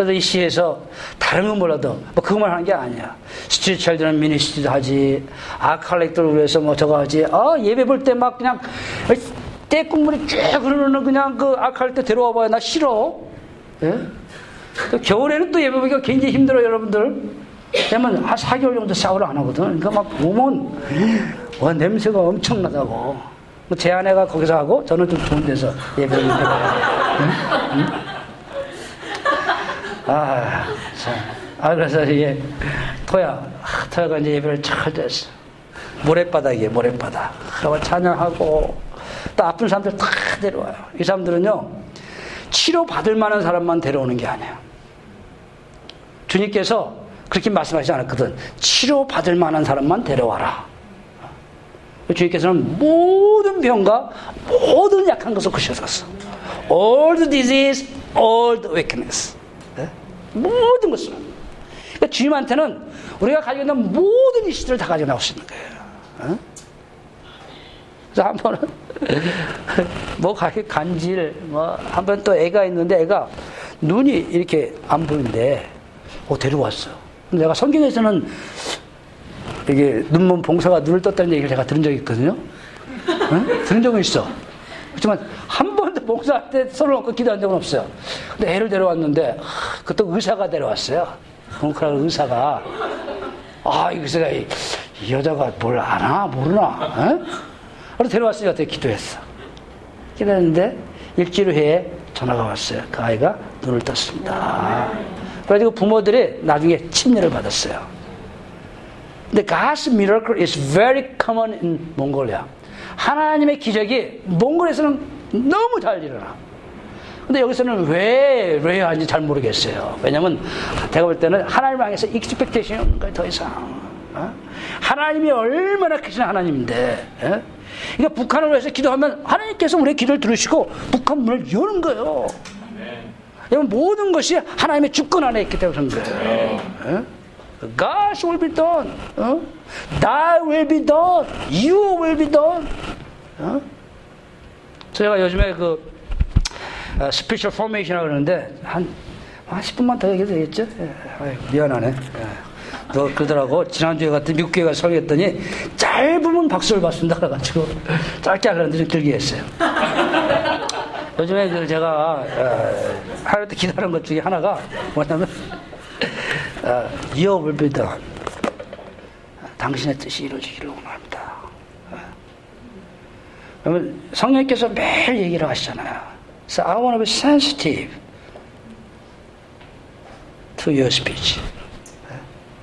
그래서 이 시에서 다른 건 몰라도 뭐 그것만 하는 게 아니야. 스트리철들은 미니스트도 하지, 아칼렉트를 위해서 뭐 저거 하지. 아 예배 볼 때 막 그냥 떼국물이 쭉 흐르는 그냥 그 아칼렉트 데려와 봐야 나 싫어. 예? 또 겨울에는 또 예배 보기가 굉장히 힘들어 여러분들. 왜냐면 한 4개월 정도 샤워를 안 하거든. 그러니까 막 보면 와 냄새가 엄청나다고. 뭐제 아내가 거기서 하고 저는 좀 좋은 데서 예배를 해봐요. 응? 응? 아, 참. 아, 그래서 이게, 토야, 아, 토야가 이제 예배를 잘 됐어. 모래바닥이에요, 모래바닥. 그러고 찬양하고, 또 아픈 사람들 다 데려와요. 이 사람들은요, 치료받을 만한 사람만 데려오는 게 아니에요. 주님께서 그렇게 말씀하시지 않았거든. 치료받을 만한 사람만 데려와라. 주님께서는 모든 병과 모든 약한 것을 그셔셨어. All the disease, all the weakness. 모든 것을. 그러니까 주님한테는 우리가 가지고 있는 모든 이슈들을 다 가지고 나올 수 있는 거예요. 어? 그래서 한 번은, 뭐, 간질, 뭐, 한 번 또 애가 있는데 애가 눈이 이렇게 안 보이는데, 어, 데려왔어. 내가 성경에서는 이게 눈먼 봉사가 눈을 떴다는 얘기를 제가 들은 적이 있거든요. 응? 들은 적은 있어. 그렇지만 한 번도 목사한테 손을 얹고 기도한 적은 없어요. 근데 애를 데려왔는데 그때 의사가 데려왔어요. 뭉클한 의사가 아, 이 의사가 이, 이 여자가 뭘 아나 모르나? 그래서 데려왔으니까 어떻게 기도했어. 기도했는데 일주일 후에 전화가 왔어요. 그 아이가 눈을 떴습니다. 그래가지고 부모들이 나중에 침례를 받았어요. 근데 God's miracle is very common in Mongolia. 하나님의 기적이 몽골에서는 너무 잘 일어나. 근데 여기서는 왜, 왜 하는지 잘 모르겠어요. 왜냐면 제가 볼 때는 하나님을 향해서 expectation이 없는 거예요, 더 이상. 어? 하나님이 얼마나 크신 하나님인데. 어? 그러니까 북한을 위해서 기도하면 하나님께서 우리의 기도를 들으시고 북한 문을 여는 거예요. 왜냐면 모든 것이 하나님의 주권 안에 있기 때문에 그런 거예요. 어? God's will be done. 어? Thy will be done. Your will be done. 어? 제가 요즘에 그 어, spiritual formation이라고 그러는데 한, 한 10분만 더 얘기해도 되겠죠? 예, 아유, 미안하네. 예. 너 그러더라고. 지난주에 같은 미국 교회 가 설교했더니 짧으면 박수를 받습니다. 그래가지고 짧게 하려는데 좀 길게 했어요. 요즘에 그 제가 어, 하루 때 기다리는 것 중에 하나가 뭐냐면 어, Your will be done. 당신의 뜻이 이루어지기를 원합니다. 성령께서 매일 얘기를 하시잖아요. So I want to be sensitive to your speech.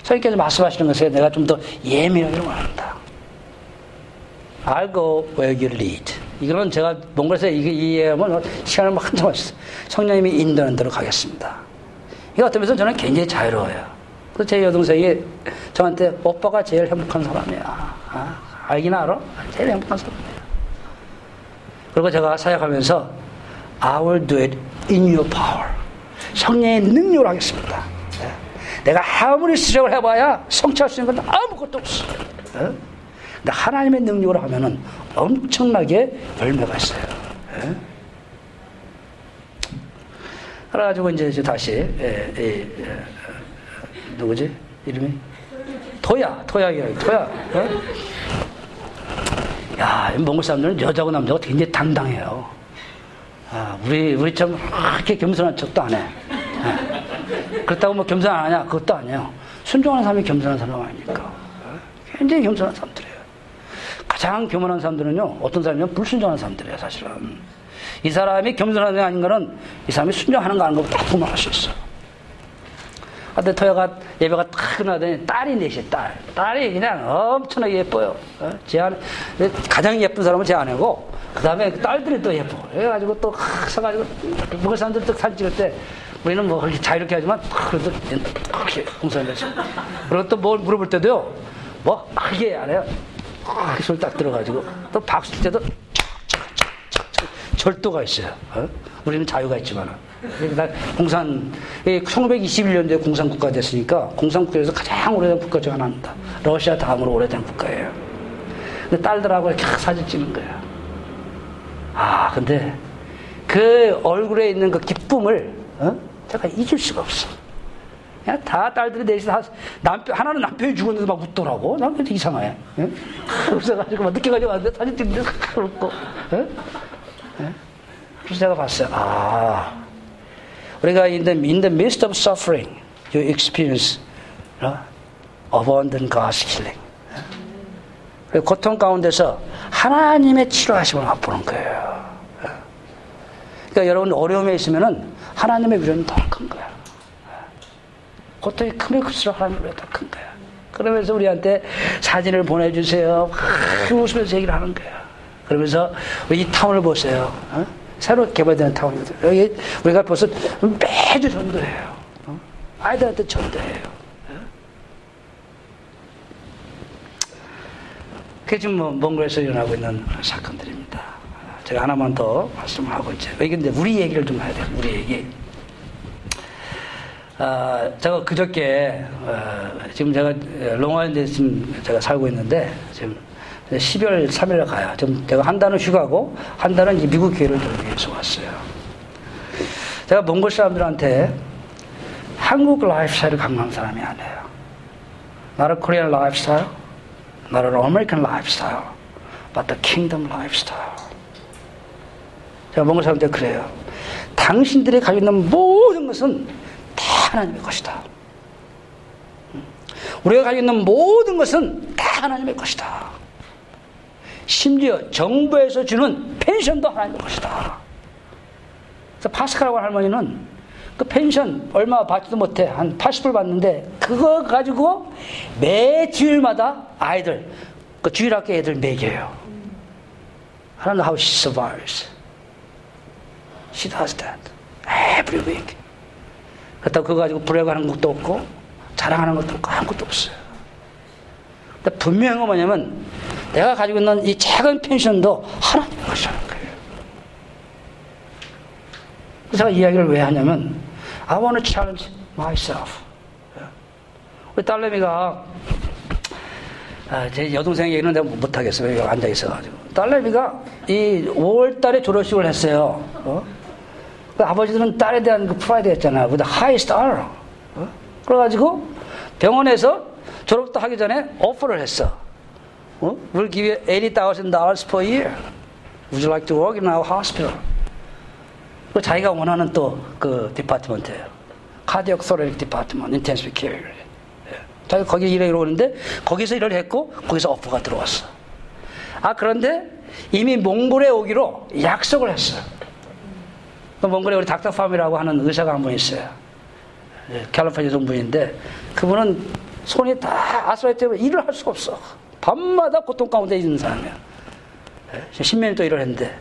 성령께서 말씀하시는 것에 내가 좀 더 예민하기를 원한다. I'll go where you lead. 이거는 제가 몽골에서 이게 이해하면 시간을 막 한참 하셨어요. 성령님이 인도하는 대로 가겠습니다. 이거 어떤 면에서 저는 굉장히 자유로워요. 그래서 제 여동생이 저한테 오빠가 제일 행복한 사람이야. 아, 알긴 알아? 제일 행복한 사람이야. 그리고 제가 사역하면서 I will do it in your power. 성령의 능력을 하겠습니다. 네. 내가 아무리 수정을 해봐야 성취할 수 있는 건 아무것도 없어. 네. 근데 하나님의 능력으로 하면은 엄청나게 열매가 있어요. 네. 그래가지고 이제 다시 예, 예, 예, 누구지 이름이 토야 토야이야 토야. 예? 야 몽골 사람들은 여자고 남자고 굉장히 당당해요. 아, 우리 우리 좀 그렇게 겸손한 척도 안 해. 예. 그렇다고 뭐 겸손 안 하냐? 그것도 아니에요. 순종하는 사람이 겸손한 사람 아닙니까? 예? 굉장히 겸손한 사람들이에요. 가장 교만한 사람들은요, 어떤 사람이면 불순종하는 사람들이에요, 사실은. 이 사람이 겸손한 게 아닌가는 이 사람이 순종하는 거 아닌 거다 구분할 수 있어. 근데 토야가 예배가 딱 끝나더니 딸이 넷이 딸. 딸이 그냥 엄청나게 예뻐요. 어? 제 아내, 가장 예쁜 사람은 제 아내고, 그 다음에 그 딸들이 또 예뻐. 그래가지고 또 서가지고, 먹을 사람들 또 사진 찍을 때, 우리는 뭐 그렇게 자유롭게 하지만, 그래도 그렇게 했어. 그리고 또 뭘 물어볼 때도요, 뭐, 크게 안 해요. 소리 딱 들어가지고, 또 박수 칠 때도, 절도가 있어요. 어? 우리는 자유가 있지만. 공산, 1921년도에 공산국가 됐으니까 공산국가에서 가장 오래된 국가 중 하나입니다. 러시아 다음으로 오래된 국가예요. 근데 딸들하고 이렇게 사진 찍는 거예요. 아, 근데 그 얼굴에 있는 그 기쁨을, 어? 제가 잊을 수가 없어. 그냥 다 딸들이 다 남편, 하나는 남편이 죽었는데 막 웃더라고. 난 그게 이상해. 예? 그래가지고 막 늦게 가지고 왔는데 사진 찍는데 웃고. 예? 예? 그래서 제가 봤어요. 아, 우리가 in the, in the midst of suffering, you experience uh, abundant God's healing. 고통 가운데서 하나님의 치료하심을 맛보는 거예요. 그러니까 여러분 어려움에 있으면은 하나님의 위로는 더 큰 거야. 고통이 크면 클수록 하나님의 위로가 더큰 거야. 그러면서 우리한테 사진을 보내주세요. 웃으면서 얘기를 하는 거야. 그러면서 이 타운을 보세요. 어? 새로 개발되는 타운입니다. 여기 우리가 벌써 매주 전도해요. 어? 아이들한테 전도해요. 어? 그게 지금 뭐 몽골에서 일어나고 있는 사건들입니다. 제가 하나만 더 말씀을 하고 있죠. 이게 우리 얘기를 좀 해야 돼요. 우리 얘기. 아, 제가 그저께, 어, 지금 제가 롱아일랜드에 지금 제가 살고 있는데, 지금 12월 3일에 가요. 지금 제가 한 달은 휴가고, 한 달은 이제 미국 교회를 좀 위해서 왔어요. 제가 몽골 사람들한테 한국 라이프스타일을 강조하는 사람이 아니에요. Korean lifestyle, not an American lifestyle, but the kingdom lifestyle. 제가 몽골 사람들 그래요. 당신들이 가지고 있는 모든 것은 다 하나님의 것이다. 우리가 가지고 있는 모든 것은 다 하나님의 것이다. 심지어 정부에서 주는 펜션도 하나님의 것이다. 그래서 파스카라고 할머니는 그 펜션 얼마 받지도 못해. 한 80불 받는데 그거 가지고 매 주일마다 아이들, 그 주일학교 애들 먹여요. I don't know how she survives. She does that. Every week. 그렇다고 그거 가지고 불행하는 것도 없고 자랑하는 것도 없고 아무것도 없어요. 근데 분명한 건 뭐냐면 내가 가지고 있는 이 작은 펜션도 하나님의 것이라는 거예요. 그래서 제가 이야기를 왜 하냐면 I want to challenge myself. 우리 딸내미가 아, 제 여동생 얘기는 내가 못하겠어요. 여기 앉아 있어가지고. 딸내미가 이 5월 달에 졸업식을 했어요. 어? 그 아버지들은 딸에 대한 그 프라이드 했잖아요. highest honor. 어? 그래가지고 병원에서 졸업도 하기 전에 오퍼를 했어. 어? We'll give you $80,000 per year. Would you like to work in our hospital? 그 자기가 원하는 또 그 department예요. Cardiothoracic department, intensive care. 자기 거기 일하러 오는데 거기서 일을 했고 거기서 오퍼가 들어왔어. 아 그런데 이미 몽골에 오기로 약속을 했어요. 그 몽골에 우리 닥터 팜이라고 하는 의사가 한 분 있어요. 캘리포니아 정부인데 그분은 손이 다 arthritis 때문에 일을 할 수가 없어. 밤마다 고통 가운데 있는 사람이야. 십몇 년또 일을 했는데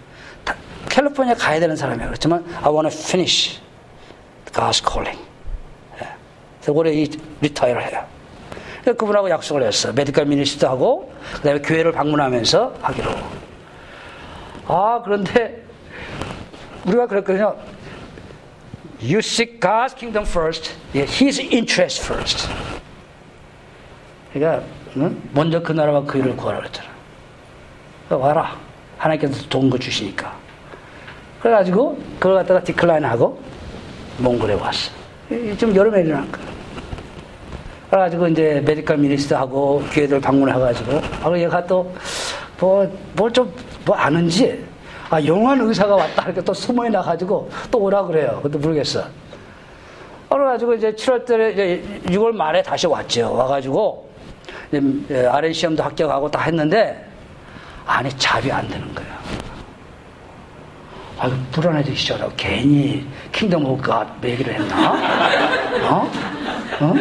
캘리포니아 가야 되는 사람이야. 그렇지만 I want to finish God's calling. 그래서 올해 이 리타이를 해요. 그분하고 약속을 했어. 메디컬 미니스도 하고 그다음에 교회를 방문하면서 하기로. 아 그런데 우리가 그랬거든요. You seek God's kingdom first, His interest first. 그러니까 먼저 그 나라와 그 의를 구하라 그랬잖아. 와라. 하나님께서 좋은 거 주시니까. 그래가지고 그걸 갖다가 decline하고 몽골에 왔어. 지금 여름에 일어난 거야. 그래가지고 이제 medical ministry하고 교회들 방문해가지고 아 얘가 또 뭐 뭘 좀뭐 아는지 아 young한 의사가 왔다 이렇게 또 소문 나가지고 또 오라 그래요. 그것도 모르겠어. 그래가지고 이제 7월 달에 이제 6월 말에 다시 왔죠. 와가지고 RN 시험도 합격하고 다 했는데 아니 job이 안 되는 거야. 아, 불안해지기 시작하고 괜히 Kingdom of God 얘기를 했나? 어? 어? 어?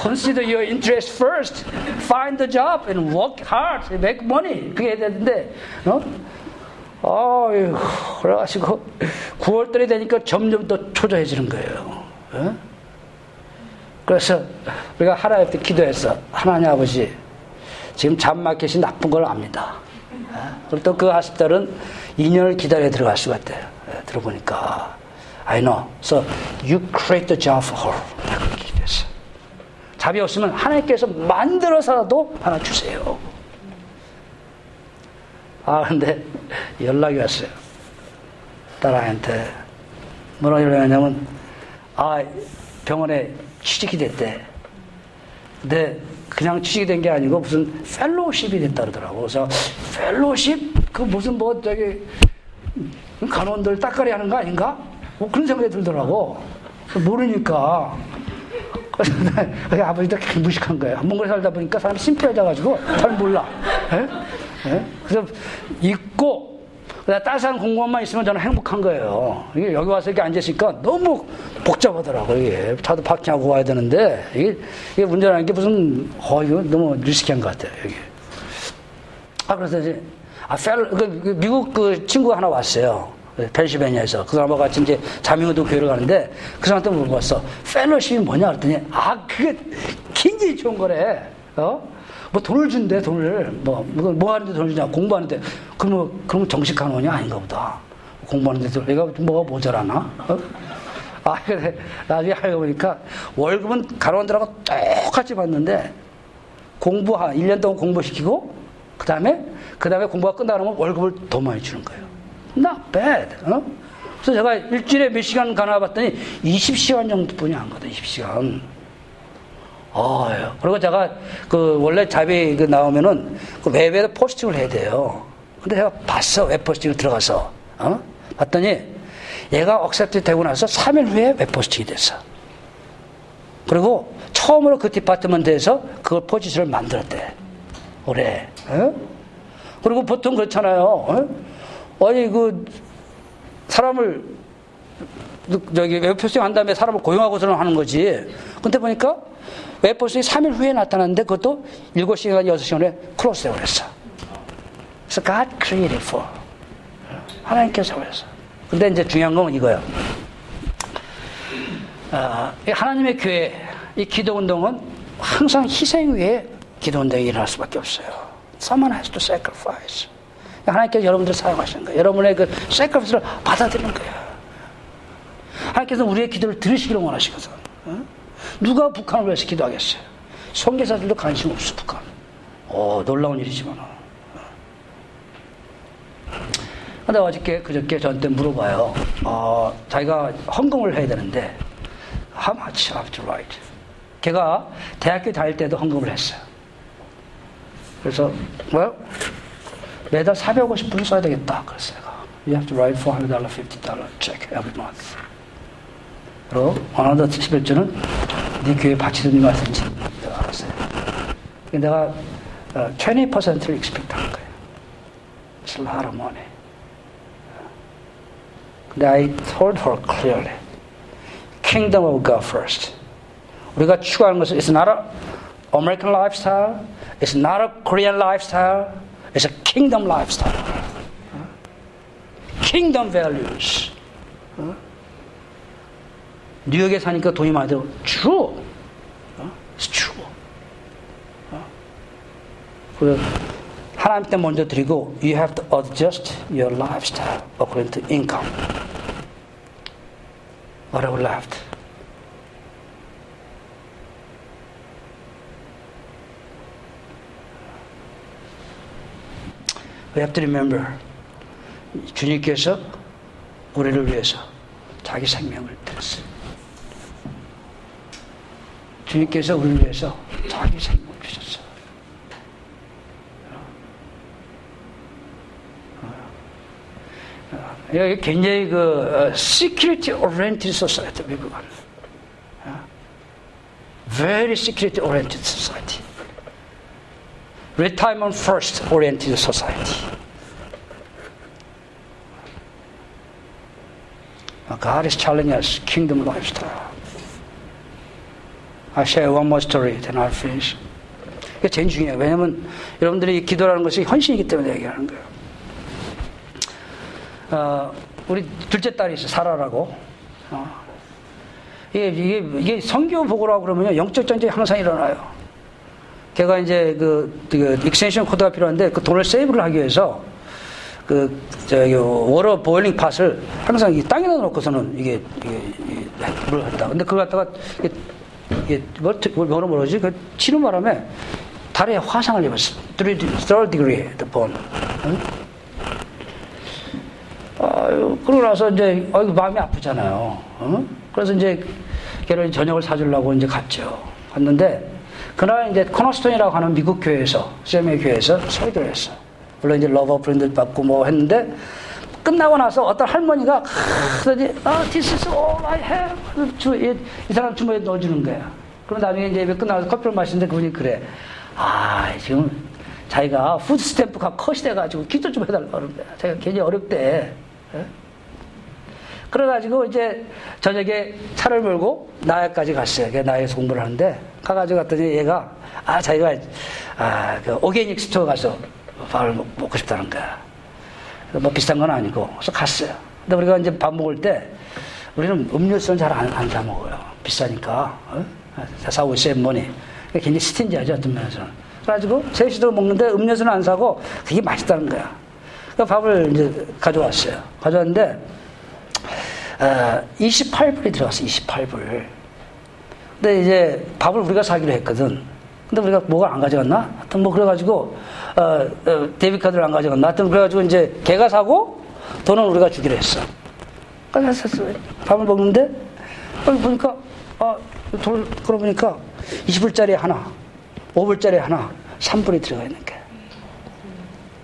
Consider your interest first. Find the job and work hard. Make money. 그게 되는데, 어? 아유, 그래가지고 9월달이 되니까 점점 더 초조해지는 거예요. 어? 그래서 우리가 하나님한테 기도했어. 하나님 아버지, 지금 잠마켓이 나쁜 걸 압니다. 그리고 또 그 하십달은 2년을 기다려 들어갈 수가 있대요. 들어보니까. I know. So you create the job for her. 그렇게 기도했어. 잡이 없으면 하나님께서 만들어서라도 하나 주세요. 아, 근데 연락이 왔어요. 딸아이한테. 뭐라 연락하냐면, 아, 병원에 취직이 됐대. 근데 그냥 취직이 된 게 아니고 무슨 fellowship이 됐다 그러더라고. 그래서 fellowship? 그 무슨 뭐 저기 간호원들 따까리 하는 거 아닌가? 뭐 그런 생각이 들더라고. 모르니까. 그래서 아버지도 무식한 거예요. 몽골에 살다 보니까 사람이 simple해져가지고 잘 몰라. 에? 에? 그래서 있고 따스한 공무원만 있으면 저는 행복한 거예요. 이게 여기 와서 이렇게 앉았으니까 너무 복잡하더라고요. 이게 차도 파킹하고 와야 되는데 이게, 이게 문제라는 게 무슨 어 이거 너무 리스키한 것 같아요. 여기. 아 그래서 이제 아 펠, 그, 그 미국 그 친구가 하나 왔어요. 펜실베니아에서 그 사람과 같이 이제 자명운동 교회를 가는데 그 사람한테 물어봤어. 펠로십이 뭐냐 그랬더니 아 그게 굉장히 좋은 거래. 어? 뭐 돈을 준대 돈을. 뭐, 뭐, 뭐 하는데 돈을 주냐 공부하는데. 그러면 그러면 정식 간원이 아닌가 보다. 공부하는데 내가 뭐가 모자라나? 어? 아 그래. 나중에 알고 보니까 월급은 간원들하고 똑같이 받는데 공부 한 1년 동안 공부시키고 그 다음에 그 다음에 공부가 끝나면 월급을 더 많이 주는 거예요. Not bad 어? 그래서 제가 일주일에 몇 시간 가나 봤더니 20시간 정도뿐이 안 가다 20시간 어, 그리고 제가 그 원래 job이 그 나오면은 그 web에 posting을 해야 돼요. 근데 제가 봤어. web posting을 들어가서. 어? 봤더니 얘가 accept 되고 나서 3일 후에 web posting이 됐어. 그리고 처음으로 그 department에서 그걸 포지션을 만들었대. 올해. 어? 그리고 보통 그렇잖아요. 어? 아니, 그, 사람을, 저기, web posting 한 다음에 사람을 고용하고서는 하는 거지. 근데 보니까 web posting이 3일 후에 나타났는데 그것도 7시간, 6시간 후에 close되고 그랬어. 그래서 God created for. 하나님께서 그랬어. 근데 이제 중요한 건 이거야. 아, 하나님의 교회, 이 기도 운동은 항상 희생 위에 기도 운동이 일어날 수밖에 없어요. Someone has to sacrifice. 하나님께서 여러분들을 사용하시는 거예요. 여러분의 그 sacrifice를 받아들이는 거예요. 하나님께서 우리의 기도를 들으시기를 원하시거든. 어? 누가 북한을 위해서 기도하겠어요? 선교사들도 관심 없어, 북한. 어, 놀라운 일이지만. 근데 어저께, 그저께 저한테 물어봐요. 어, 자기가 헌금을 해야 되는데, how much have to write? 걔가 대학교 다닐 때도 헌금을 했어요. 그래서 뭐 매달 450불 써야 되겠다. 그랬어요. You have to write $400, $50 check every month. 그리고 어느 날 11주는 네 교회 바치든지 말든지 알았어요. 내가 20%를 expect 한 거예요. It's a lot of money. 근데 I told her clearly, kingdom of God first. 우리가 추구하는 것은 it's not a American lifestyle, it's not a Korean lifestyle, it's a kingdom lifestyle. kingdom values. 뉴욕에 사니까 돈이 많이 들어. True. It's true. 그래서 하나님 때 먼저 드리고 you have to adjust your lifestyle according to income. Whatever left. We have to remember 주님께서 우리를 위해서 자기 생명을 드렸어요. 주님께서 우리를 위해서 자기 생명을 주셨어요. 여기 굉장히 그 security oriented society 미국은 very security oriented society retirement first oriented society God is challenging us kingdom lifestyle I share one more story then I'll finish 이게 제일 중요해요 왜냐면 여러분들이 기도라는 것이 헌신이기 때문에 얘기하는 거예요 어, 우리 둘째 딸이 있어, 사라라고. 어. 이게, 이게, 이게 선교 보고라고 그러면요, 영적 전쟁이 항상 일어나요. 걔가 이제 그, 그, extension cord가 필요한데 그 돈을 save를 하기 위해서 그, 저기, water boiling pot을 항상 이 땅에다 놓고서는 이게, 이게, 이게 물을 했다. 근데 그걸 갖다가 이게, 뭐, 뭐로 모르지? 그 치는 바람에 다리에 화상을 입었어. 3rd degree, the bone. 응? 아유, 그러고 나서 이제, 어, 마음이 아프잖아요. 어? 그래서 이제 걔를 저녁을 사주려고 이제 갔죠. 갔는데, 그날 이제 코너스톤이라고 하는 미국 교회에서, CMA 교회에서 설교를 했어. 물론 이제 love offering 받고 뭐 했는데, 끝나고 나서 어떤 할머니가, 그러더니, 아, this is all I have. 주, 이, 이 사람 주머니에 넣어주는 거야. 그럼 나중에 이제 끝나서 커피를 마시는데 그분이 그래. 아, 지금 자기가 food stamp가 cut이 돼가지고 기도 좀 해달라고 그러는 거야. 자기가 굉장히 어렵대. 예? 그래가지고 이제 저녁에 차를 몰고 나약까지 갔어요. 나약에서 공부를 하는데 가가지고 갔더니 얘가 아 자기가 아 그 organic store 가서 밥을 먹고 싶다는 거야. 뭐 비싼 건 아니고 그래서 갔어요. 근데 우리가 이제 밥 먹을 때 우리는 음료수는 잘안사 먹어요. 비싸니까 어? 사고 있어요 머니. 굉장히 스틴지하죠 어떤 면에서는. 그래가지고 셋이도 먹는데 음료수는 안 사고 그게 맛있다는 거야. 그 밥을 이제 가져왔어요. 가져왔는데, 어, 28불이 들어갔어, 28불. 근데 이제 밥을 우리가 사기로 했거든. 근데 우리가 뭐가 안 가져갔나? 하여튼 뭐 그래가지고, 어, 어, 데뷔카드를 안 가져갔나? 하여튼 그래가지고 이제 걔가 사고 돈은 우리가 주기로 했어. 그래서 밥을 먹는데, 여기 보니까, 아, 돈, 그러고 보니까 20불짜리 하나, 5불짜리 하나, 3불이 들어가 있는 거야.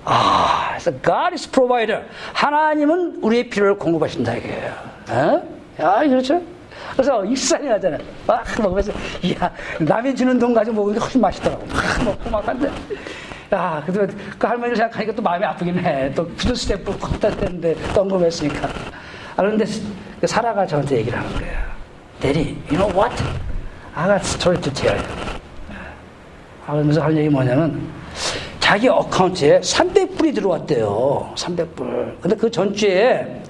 아, 그래서 God is provider. 하나님은 우리의 필요를 공급하신다 이거예요. 어? 야, 그렇죠? 그래서 익산이 나잖아. 막 먹으면서, 이야, 남이 주는 돈 가지고 먹으니까 훨씬 맛있더라고. 막 먹고 막 한데. 야, 그래도 그 할머니를 생각하니까 또 마음이 아프긴 해. 또 food stamp cut 다 됐는데 또 헌금했으니까. 아, 그런데 그 사라가 저한테 얘기를 하는 거예요. Daddy, you know what? I got story to tell you. 아, 그러면서 할 얘기 뭐냐면, 자기 account에 300불이 들어왔대요. 300불. 근데 그 전주에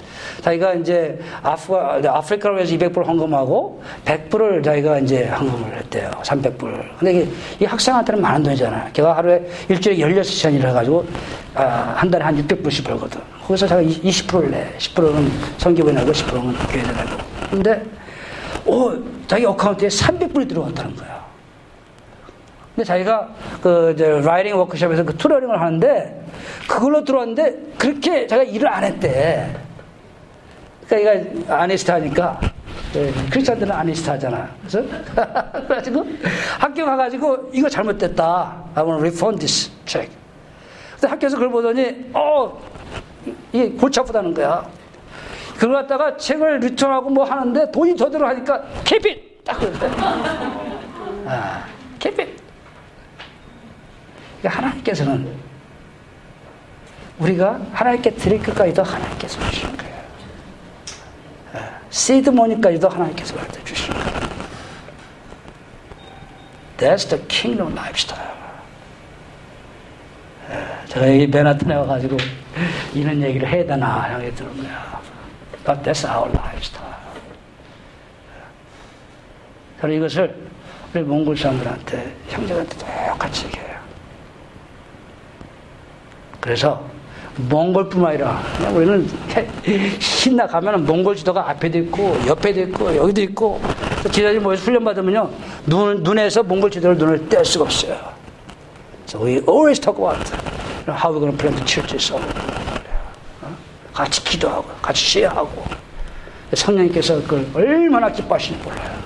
자기가 이제 아프가, 아프리카로 해서 200불 헌금하고 100불을 자기가 이제 헌금을 했대요. 300불. 근데 이게 이 학생한테는 많은 돈이잖아요. 걔가 하루에 일주일에 16시간 일을 해가지고 아, 한 달에 한 600불씩 벌거든. 거기서 자기가 20%를 내. 10%는 선교부에 내고 10%는 교회에 내고. 근데, 오, 자기 account에 300불이 들어왔다는 거야. 근데 자기가 그 이제 writing workshop에서 그 tutoring을 하는데 그걸로 들어왔는데 그렇게 자기가 일을 안 했대. 그러니까 얘가 honest 하니까 예, 크리스찬들은 아니스트 하잖아. 그래서 그래가지고 학교 가가지고 이거 잘못됐다. I want to refund this check. 근데 학교에서 그걸 보더니 어 이게 골치 아프다는 거야. 그걸 갖다가 책을 리턴하고 뭐 하는데 돈이 더 들어가니까 keep 딱 그랬대. 아, keep 그러니까 하나님께서는 우리가 하나님께 드릴 것까지도 하나님께서 주시는 거예요. 시드머니까지도 하나님께서 갖다 주시는 거예요. That's the kingdom lifestyle. 제가 여기 베나튼에 와가지고 이런 얘기를 해야 되나 생각이 드는 거야. But that's our lifestyle. 저는 이것을 우리 몽골 사람들한테, 형제한테 똑같이 얘기해요. 그래서 몽골뿐만 아니라 우리는 신나 가면은 몽골 지도가 앞에도 있고 옆에도 있고 여기도 있고 지도자님 모여서 훈련 받으면요 눈 눈에서 몽골 지도를 눈을 뗄 수가 없어요. So we always talk about how we're going to plant churches. 같이 기도하고 같이 시야하고 성령님께서 그걸 얼마나 기뻐하시는지 몰라요.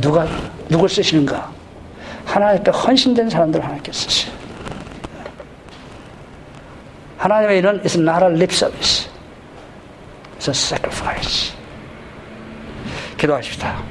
누가 누굴 쓰시는가? 하나님께 헌신된 사람들 하나님께 쓰시. 하나님의 일은 is not a lip service. It's a sacrifice. 기도하십시다.